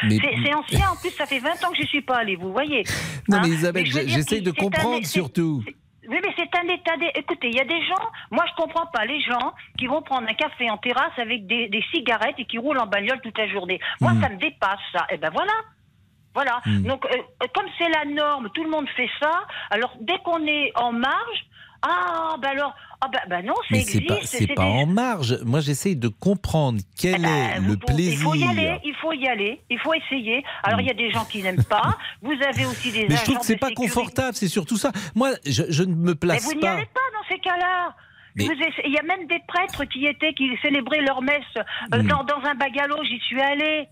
C'est ancien. En plus, ça fait 20 ans que je suis pas allé. Vous voyez. Non Hein. mais Isabelle, je- dire j'essaye de comprendre surtout. Oui, mais c'est un état des... Écoutez, il y a des gens, moi je comprends pas, les gens qui vont prendre un café en terrasse avec des, des cigarettes et qui roulent en bagnole toute la journée. Moi, Hmm. ça me dépasse, ça. Et ben voilà. Voilà. Donc, euh, euh, comme c'est la norme, tout le monde fait ça, alors dès qu'on est en marge, ah, ben alors, ah ben, ben non, Mais c'est pas, c'est des- pas en marge. Moi, j'essaye de comprendre quel est le Il faut plaisir. y aller, il faut y aller, il faut essayer. Alors, il y a des gens qui n'aiment pas. Vous avez aussi des Mais je trouve que c'est pas sécurité. confortable, c'est surtout ça. Moi, je, je ne me Mais place vous n'y pas. allez pas dans ces cas-là. Mais- Vous Il y a même des prêtres qui étaient, qui célébraient leur messe euh, Hmm. dans, dans un bagalo, j'y suis allée.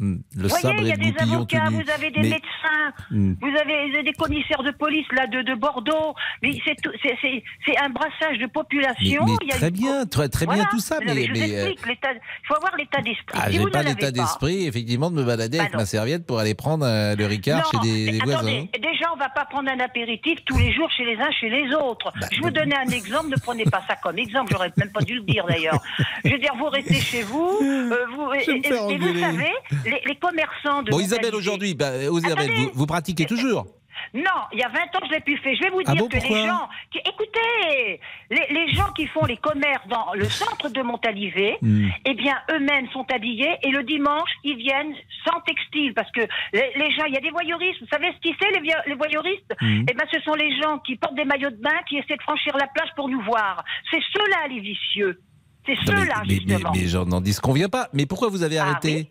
Le Vous voyez, sabre il y a des avocats, tenu. vous avez des Mais- médecins, vous avez des commissaires de police là de, de Bordeaux. Mais c'est un brassage de population. mais Il y a très une- bien, très, très bien tout ça, mais, euh, il faut avoir l'état d'esprit. ah, Si j'ai pas ne l'état d'esprit, effectivement, de me balader Bah avec non. ma serviette pour aller prendre euh, le Ricard Non, chez des, voisins. déjà, on va pas prendre un apéritif tous les jours chez les uns, chez les autres. Bah, je vous donnais un exemple, ne prenez pas ça comme exemple, j'aurais même pas dû le dire d'ailleurs. Je veux dire, vous restez chez vous, euh, vous et, vous savez, les, les commerçants de Bon, Isabelle, aujourd'hui, bah, euh, Isabelle, vous, vous pratiquez toujours Non, il y a 20 ans je l'ai plus fait. Je vais vous Ah dire bon, que les gens, qui, écoutez, les, les gens qui font les commerces dans le centre de Montalivet, Hmm. eh bien, eux-mêmes sont habillés et le dimanche, ils viennent sans textile parce que les, les gens, il y a des voyeuristes. Vous savez ce qui c'est, les, voyeuristes Hmm. Eh ben, ce sont les gens qui portent des maillots de bain, qui essaient de franchir la plage pour nous voir. C'est ceux-là, les vicieux. C'est mais, ceux-là, mais, mais, justement. mais j'en n'en disconviens pas. Mais pourquoi vous avez Ah, arrêté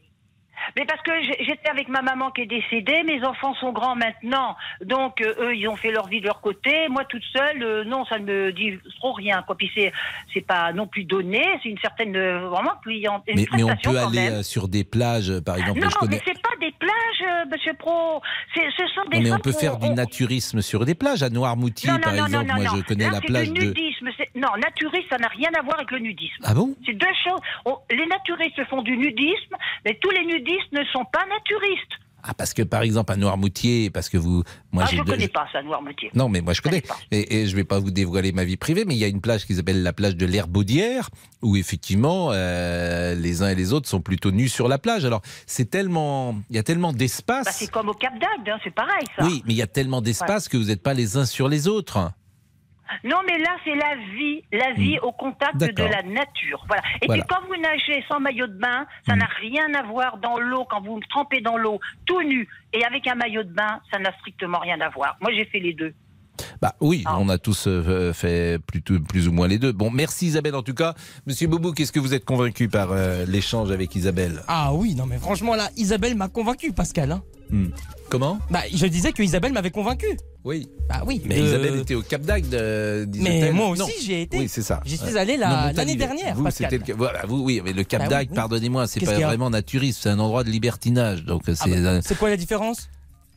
Mais parce que j'étais avec ma maman qui est décédée, mes enfants sont grands maintenant, donc euh, eux ils ont fait leur vie de leur côté. Moi toute seule, euh, non, ça ne me dit trop rien. Quoi. Puis c'est c'est pas non plus donné, c'est une certaine euh, vraiment une mais, mais on peut aller sur des plages, par exemple. non, je connais... mais c'est pas des plages, Monsieur Pro. Ce sont des Non, mais on peut faire du naturisme sur des plages. À Noirmoutier, non, non, par exemple, moi je connais Là, la plage du de. nudisme. Non, naturiste, ça n'a rien à voir avec le nudisme. Ah bon C'est deux choses. On- Les naturistes font du nudisme, mais tous les nudistes ne sont pas naturistes. Ah, parce que par exemple, à Noirmoutier, parce que vous. Moi, ah, je ne connais pas ça, Noirmoutier. Non, mais moi je connais. Et, et je vais pas vous dévoiler ma vie privée, mais il y a une plage qui s'appelle la plage de l'Herbaudière, où effectivement euh, les uns et les autres sont plutôt nus sur la plage. Alors c'est tellement, il y a tellement Bah, d'espace. c'est comme au Cap d'Agde, hein, c'est pareil ça. oui, mais il y a tellement d'espace que vous n'êtes pas les uns sur les autres. Non, mais là, c'est la vie, la vie au contact de Hmm. La nature. Voilà. Et Voilà. Hmm. puis quand vous nagez sans maillot de bain, ça n'a rien à voir dans l'eau. Quand vous trempez dans l'eau, tout nu et avec un maillot de bain, ça n'a strictement rien à voir. Moi, j'ai fait les deux. Bah oui, on a tous euh, fait plutôt, plus ou moins les deux. Bon, merci Isabelle en tout cas. Monsieur Boubou, qu'est-ce que vous êtes convaincu par euh, l'échange avec Isabelle? Ah oui, non mais franchement là, Isabelle m'a convaincu, Pascal. hein. Hmm. Comment? Bah, je disais que Isabelle m'avait convaincu. Oui. Bah oui. Mais euh, Isabelle était au Cap d'Agde, disait-elle. Mais moi aussi, j'y ai été. Oui, c'est ça. J'y suis allé l'année dernière, Vous, Pascal. le, voilà, vous, oui, mais le Cap Bah d'Agde, oui. pardonnez-moi, c'est Qu'est-ce pas vraiment naturiste, c'est un endroit de libertinage. Donc Ah c'est bah, euh, C'est quoi la différence?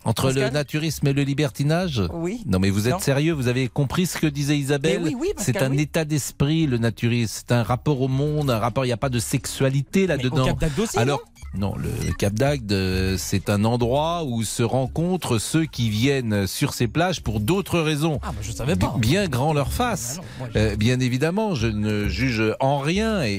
Entre le naturisme et le libertinage. Oui. Non, mais vous êtes Non. sérieux Vous avez compris ce que disait Isabelle Mais oui, oui, C'est un oui. état d'esprit, le naturisme. C'est un rapport au monde, un rapport. Il n'y a pas de sexualité là-dedans. Alors. Non, le Cap d'Agde, euh, c'est un endroit où se rencontrent ceux qui viennent sur ces plages pour d'autres raisons. Ah, bah, je savais pas. Bien grand leur face. Euh, bien évidemment, je ne juge en rien et,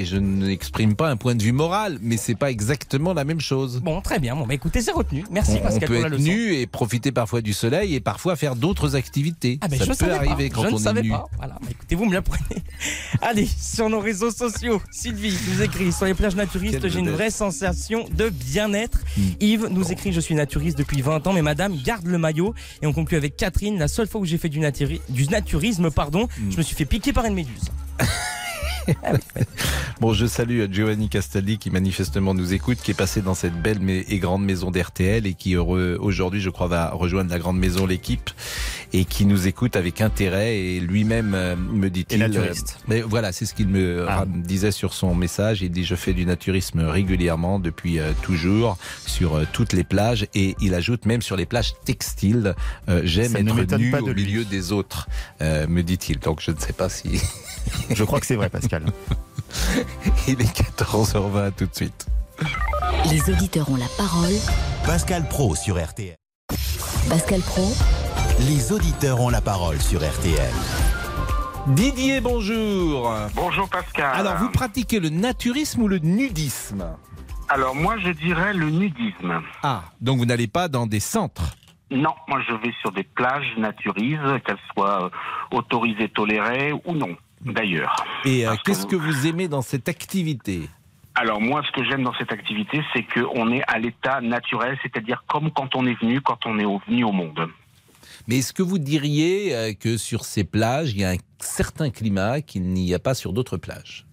et je n'exprime pas un point de vue moral, mais c'est pas exactement la même chose. Bon, très bien. Bon, bah écoutez, c'est retenu. Merci On, on Pascal peut pour la être leçon. nu et profiter parfois du soleil et parfois faire d'autres activités. Ah ben Ça je peut savais arriver pas. quand je on ne savais est nu. pas. Voilà, bah, écoutez, vous me l'apprenez. Allez, sur nos réseaux sociaux, Sylvie nous écrit sur les plages naturistes, j'ai une vraie sensation de bien-être. Hmm. Yves nous écrit, je suis naturiste depuis 20 ans, mais madame garde le maillot. Et on conclut avec Catherine, la seule fois où j'ai fait du, naturi- du naturisme, pardon, Hmm. je me suis fait piquer par une méduse. Bon, je salue Giovanni Castaldi qui manifestement nous écoute, qui est passé dans cette belle et grande maison d'RTL et qui heureux aujourd'hui, je crois, va rejoindre la grande maison l'équipe et qui nous écoute avec intérêt et lui-même euh, me dit-il. Et naturiste. euh, mais voilà, c'est ce qu'il me Ah. ra- disait sur son message. Il dit je fais du naturisme régulièrement depuis euh, toujours sur euh, toutes les plages et il ajoute même sur les plages textiles. euh, J'aime être m'étonne nu pas au lui. milieu des autres, euh, me dit-il. Donc je ne sais pas si. Je crois que c'est vrai, Pascal. Il est 14h20 tout de suite. Les auditeurs ont la parole. Pascal Pro sur RTL. Pascal Pro, Les auditeurs ont la parole sur RTL. Didier, bonjour. Bonjour Pascal. Alors, vous pratiquez le naturisme ou le nudisme? Alors moi je dirais le nudisme. Ah, donc vous n'allez pas dans des centres? Non, moi je vais sur des plages naturistes, qu'elles soient euh, autorisées, tolérées ou non, d'ailleurs. Et euh, que qu'est-ce vous- que vous aimez dans cette activité? Alors moi, ce que j'aime dans cette activité, c'est qu'on est à l'état naturel, c'est-à-dire comme quand on est venu, quand on est venu au monde. Mais est-ce que vous diriez euh, que sur ces plages, il y a un certain climat qu'il n'y a pas sur d'autres plages?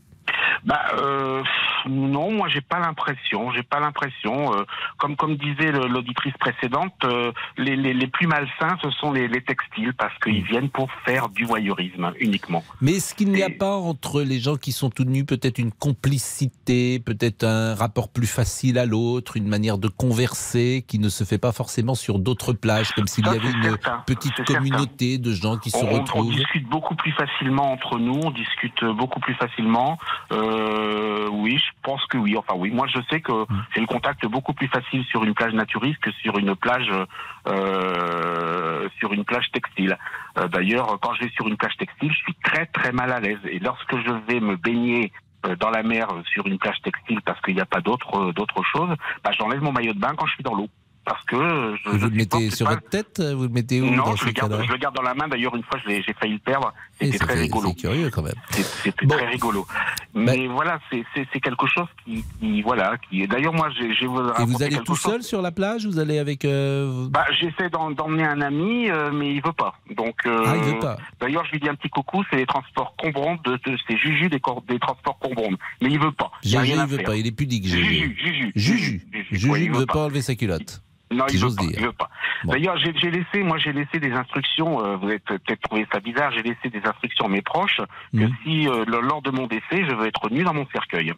Bah euh, non, moi j'ai pas l'impression, j'ai pas l'impression. euh, comme comme disait l'auditrice précédente, euh, les, les, les plus malsains ce sont les, les textiles parce qu'ils viennent pour faire du voyeurisme uniquement. Mais est-ce qu'il n'y a pas entre les gens qui sont tout nus peut-être une complicité, peut-être un rapport plus facile à l'autre, une manière de converser qui ne se fait pas forcément sur d'autres plages, comme s'il y avait une certain, petite certain. communauté de gens qui se on, on- on retrouvent? discute beaucoup plus facilement entre nous, on discute beaucoup plus facilement. Euh, oui, je pense que oui. Enfin oui, moi je sais que j'ai le contact beaucoup plus facile sur une plage naturiste que sur une plage euh, sur une plage textile. Euh, D'ailleurs, quand je vais sur une plage textile, je suis très très mal à l'aise. Et lorsque je vais me baigner euh, dans la mer euh, sur une plage textile parce qu'il n'y a pas d'autre euh, d'autre chose, bah, j'enlève mon maillot de bain quand je suis dans l'eau. Parce que je, vous je le mettez sur pas- votre tête Vous le mettez où non, dans je le, garde, cas-là je le garde dans la main. D'ailleurs, une fois, j'ai failli le perdre. Et C'était très rigolo. C'est curieux quand même. C'était très rigolo. Mais voilà, c'est- quelque chose qui, qui voilà, qui. D'ailleurs, moi, j'ai vous Et vous allez tout chose. seul sur la plage Vous allez avec euh, Bah, j'essaie d'emmener un ami, euh, mais il veut pas. Donc. euh, Ah, il veut pas. D'ailleurs, je lui dis un petit coucou. C'est les transports Combronde, de, de- c'est Juju des, transports Combronde. Mais il veut pas. À il veut faire. pas, il est pudique. Juju, Juju, Juju. Juju ne veut pas enlever sa culotte. Non, si il veut j'ose pas. dire. Il veut pas. D'ailleurs, j'ai laissé, moi, j'ai laissé des instructions. euh, vous avez peut-être trouvé ça bizarre. J'ai laissé des instructions à mes proches que Mhm. si euh, le- lors de mon décès, je veux être nu dans mon cercueil.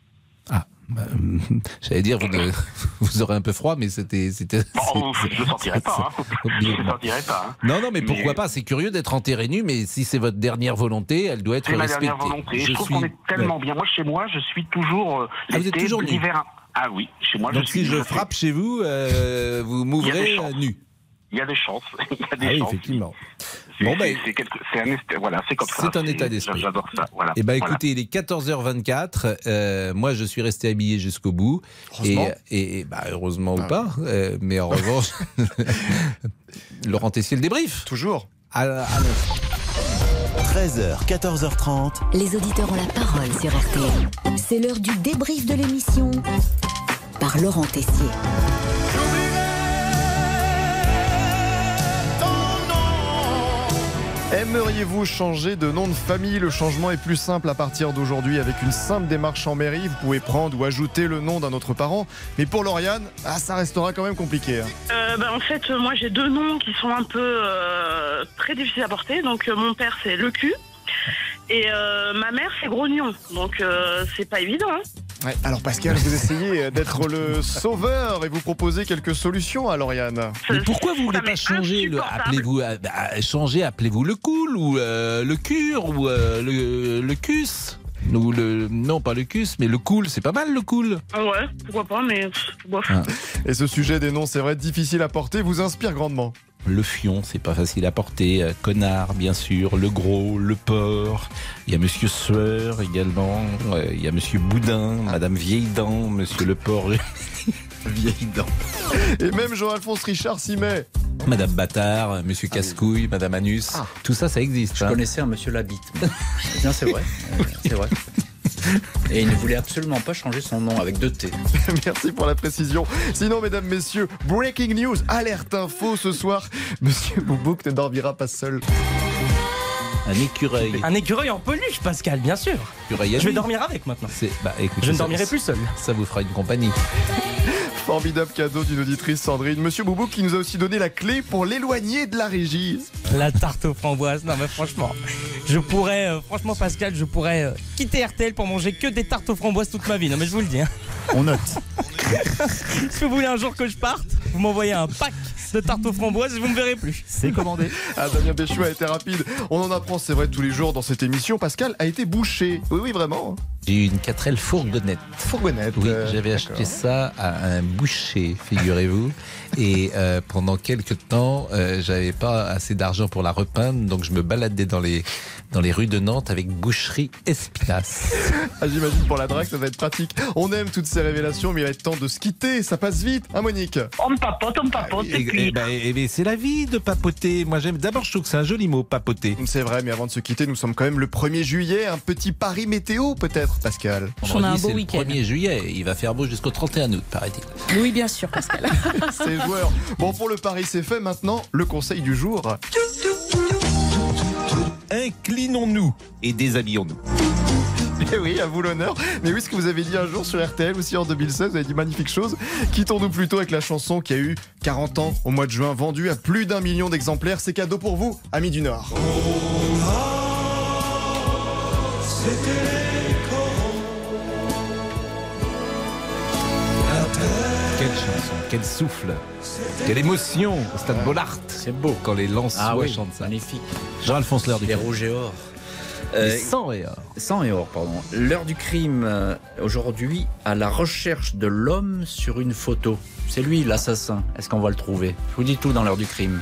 Bah, euh, J'allais dire, vous, aurez un peu froid, mais c'était. c'est- je ne sentirai pas. Hein. Je ne sentirai pas. Hein. Non, non, mais pourquoi pas C'est curieux d'être enterré nu, mais si c'est votre dernière volonté, elle doit être C'est ma respectée. dernière volonté. Je, Je trouve suis- qu'on est tellement Ouais. bien. Moi, chez moi, je suis toujours euh, Ah, vous êtes toujours l'hiver. Ah oui, chez moi, Donc je suis. si je frappe chez vous, euh, vous m'ouvrez chances. euh, nu. Il y a des chances. Il y a des Ah oui, chances. effectivement. C'est Bon, ben, c'est quelque- c'est un voilà, c'est comme ça. C'est un état d'esprit. J'adore ça. Voilà. Eh ben Voilà. écoutez, il est 14h24. euh, moi, je suis resté habillé jusqu'au bout. Et, Heureusement. et, et, bah, heureusement Ah. ou pas. euh, mais en revanche, Laurent Tessier le débrief. Toujours. À, à. 13h, 14h30. les auditeurs ont la parole sur RTL. C'est l'heure du débrief de l'émission par Laurent Tessier. Aimeriez-vous changer de nom de famille? Le changement est plus simple à partir d'aujourd'hui avec une simple démarche en mairie. Vous pouvez prendre ou ajouter le nom d'un autre parent. Mais pour Lauriane, ah, ça restera quand même compliqué. hein. Euh, bah, en fait, moi j'ai deux noms qui sont un peu euh, très difficiles à porter. Donc euh, mon père c'est Le cul et ma mère c'est Grognon. Donc c'est pas évident. hein. Ouais, alors Pascal, vous essayez d'être le sauveur et vous proposez quelques solutions à Lauriane. Mais pourquoi vous voulez pas changer le appelez-vous euh, bah, changer appelez-vous le cool ou euh, le cure ou euh, le, le cus? Ou le non pas le cus mais le cool c'est pas mal le cool. Ah Ouais, pourquoi pas, mais bof. Et ce sujet des noms, c'est vrai, difficile à porter, vous inspire grandement. Le fion, c'est pas facile à porter. Euh, Connard, bien sûr. Le gros, le porc. Il y a Monsieur Sueur également. Il y a Monsieur Boudin, Madame Vieille Dent, Monsieur Le Porc. Vieille Dent. Et même Jean-Alphonse Richard s'y met. Madame Bâtard, Monsieur Cascouille, Madame Anus. Tout ça, ça existe. Je hein. connaissais un monsieur Labitte. non, c'est vrai. Euh, c'est vrai. Et il ne voulait absolument pas changer son nom avec deux T. Merci pour la précision. Sinon, mesdames, messieurs, breaking news, alerte info ce soir. Monsieur Boubouk ne dormira pas seul. Un écureuil. Un écureuil en peluche, Pascal, bien sûr. Écureuil Je vais dormir avec maintenant. C'est- bah, Je ne dormirai plus seul. Ça vous fera une compagnie. Formidable cadeau d'une auditrice Sandrine. Monsieur Boubouk qui nous a aussi donné la clé pour l'éloigner de la régie. La tarte aux framboises. Non, mais franchement, je pourrais, euh, franchement, Pascal, je pourrais euh, quitter RTL pour manger que des tartes aux framboises toute ma vie. Non, mais je vous le dis. hein. On note. si vous voulez un jour que je parte, vous m'envoyez un pack de tartes aux framboises et vous me verrez plus. C'est commandé. Ah, Damien Béchou a été rapide. On en apprend, c'est vrai, tous les jours dans cette émission. Pascal a été bouché. Oui, oui, vraiment. J'ai eu une 4L fourgonnette. Fourgonnette. Oui, euh, j'avais acheté ça à un boucher, figurez-vous. Et euh, pendant quelques temps, euh, j'avais pas assez d'argent pour la repeindre, donc je me baladais dans les dans les rues de Nantes avec boucherie Espinas. Ah, J'imagine pour la drague, ça va être pratique. On aime toutes ces révélations, mais il va être temps de se quitter. Ça passe vite, hein, Monique On me papote, on me papote. Et, Et puis, et ben, eh ben, c'est la vie de papoter. Moi, j'aime. D'abord, je trouve que c'est un joli mot, papoter. C'est vrai, mais avant de se quitter, nous sommes quand même le 1er juillet. Un petit pari météo, peut-être, Pascal Vendredi, c'est le 1er juillet. Il va faire beau jusqu'au 31 août, paraît-il. Oui, bien sûr, Pascal. Ces joueurs. Bon, pour le pari, c'est fait. Maintenant, le conseil du jour. Inclinons-nous et déshabillons-nous. Eh oui, à vous l'honneur. Mais oui, ce que vous avez dit un jour sur RTL, aussi en 2016, vous avez dit magnifique chose. Quittons-nous plutôt avec la chanson qui a eu 40 ans au mois de juin, vendue à plus d'un million d'exemplaires. C'est cadeau pour vous, amis du Nord. Quelle quel souffle, quelle émotion au stade Bollard. C'est beau. Quand les Ah oui, chantent ça. magnifique. Jean-Alphonse L'heure du Les crime. rouges et or. Les sang et or. Sang et or, pardon. L'heure du crime, euh, aujourd'hui, à la recherche de l'homme sur une photo. C'est lui l'assassin. Est-ce qu'on va le trouver? Je vous dis tout dans l'heure du crime.